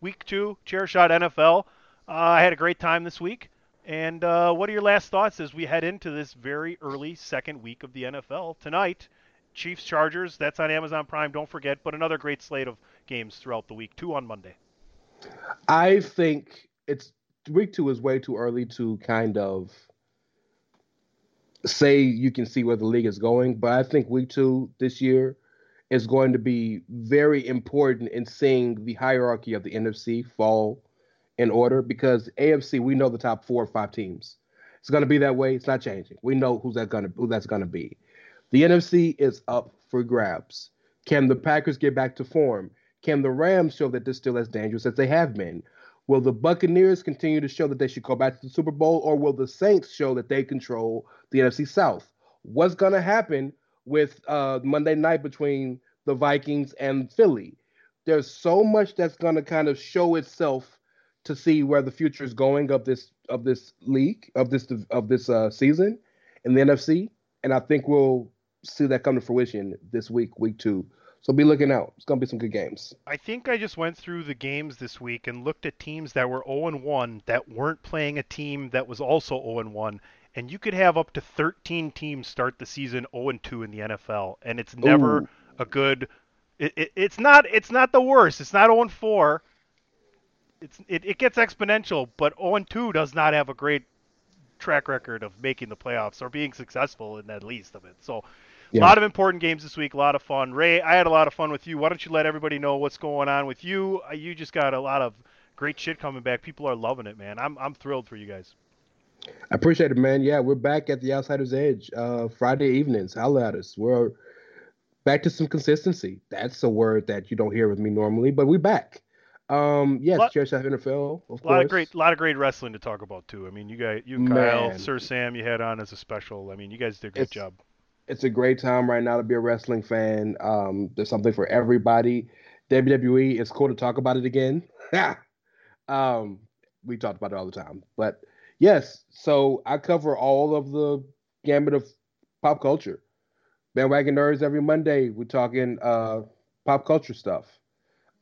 week two, chair shot NFL. Uh, I had a great time this week. And uh, what are your last thoughts as we head into this very early second week of the NFL tonight? Chiefs Chargers. That's on Amazon Prime. Don't forget. But another great slate of games throughout the week. Two on Monday. I think it's week two is way too early to kind of say you can see where the league is going, but I think week two this year is going to be very important in seeing the hierarchy of the NFC fall in order because AFC we know the top four or five teams. It's going to be that way. It's not changing. We know who's that going to who that's going to be. The NFC is up for grabs. Can the Packers get back to form? Can the Rams show that they're still as dangerous as they have been? Will the Buccaneers continue to show that they should go back to the Super Bowl, or will the Saints show that they control the NFC South? What's going to happen with uh, Monday night between the Vikings and Philly? There's so much that's going to kind of show itself to see where the future is going of this of this league of this of this uh, season in the NFC, and I think we'll see that come to fruition this week, week two. So be looking out. It's gonna be some good games. I think I just went through the games this week and looked at teams that were 0 1 that weren't playing a team that was also 0 1. And you could have up to 13 teams start the season 0 2 in the NFL, and it's never Ooh. a good. It, it, it's not. It's not the worst. It's not 0 4. It's it, it gets exponential, but 0 2 does not have a great track record of making the playoffs or being successful in at least of it. So. A lot of important games this week, a lot of fun. Rey, I had a lot of fun with you. Why don't you let everybody know what's going on with you? Uh, You just got a lot of great shit coming back. People are loving it, man. I'm I'm thrilled for you guys. I appreciate it, man. Yeah, we're back at the Outsider's Edge uh, Friday evenings. Holla at us. We're back to some consistency. That's a word that you don't hear with me normally, but we're back. Um, yes, Lot- Chair Shot NFL, of A lot course. of great, lot of great wrestling to talk about too. I mean, you guys, you Kyle, Man. Sir Sam, you had on as a special. I mean, you guys did a great It's- job. It's a great time right now to be a wrestling fan. Um, there's something for everybody. WWE, it's cool to talk about it again. [LAUGHS] um, we talked about it all the time, but yes. So I cover all of the gambit of pop culture. Bandwagon nerds every Monday. We're talking uh, pop culture stuff.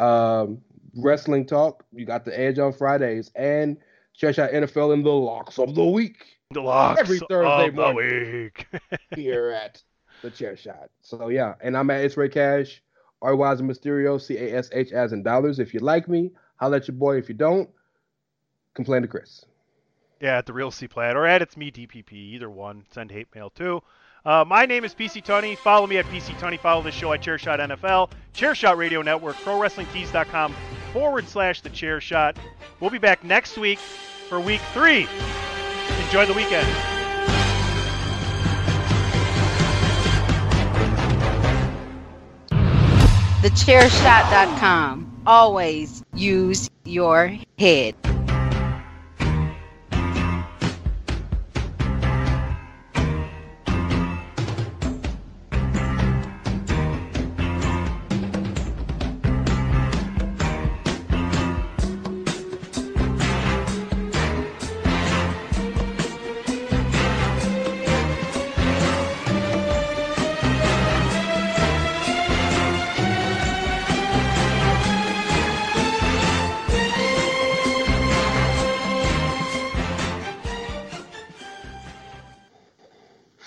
Um, wrestling talk. You got the Edge on Fridays, and check out NFL in the locks of the week The locks every Thursday of the morning. week. [LAUGHS] here at the chair shot. So yeah, and I'm at It's Rey Cash, R Wise and Mysterio, C A S H as in dollars. If you like me, holla at your boy. If you don't, complain to Chris. Yeah, at the real C Plat or at it's me DPP, either one. Send hate mail too. Uh, my name is PC Tony. Follow me at PC Tony. Follow the show at Chairshot NFL, Chairshot Radio Network, ProWrestlingTees.com forward slash the Chair Shot. We'll be back next week for week three. Enjoy the weekend. TheChairShot.com. Always use your head.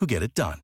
who get it done.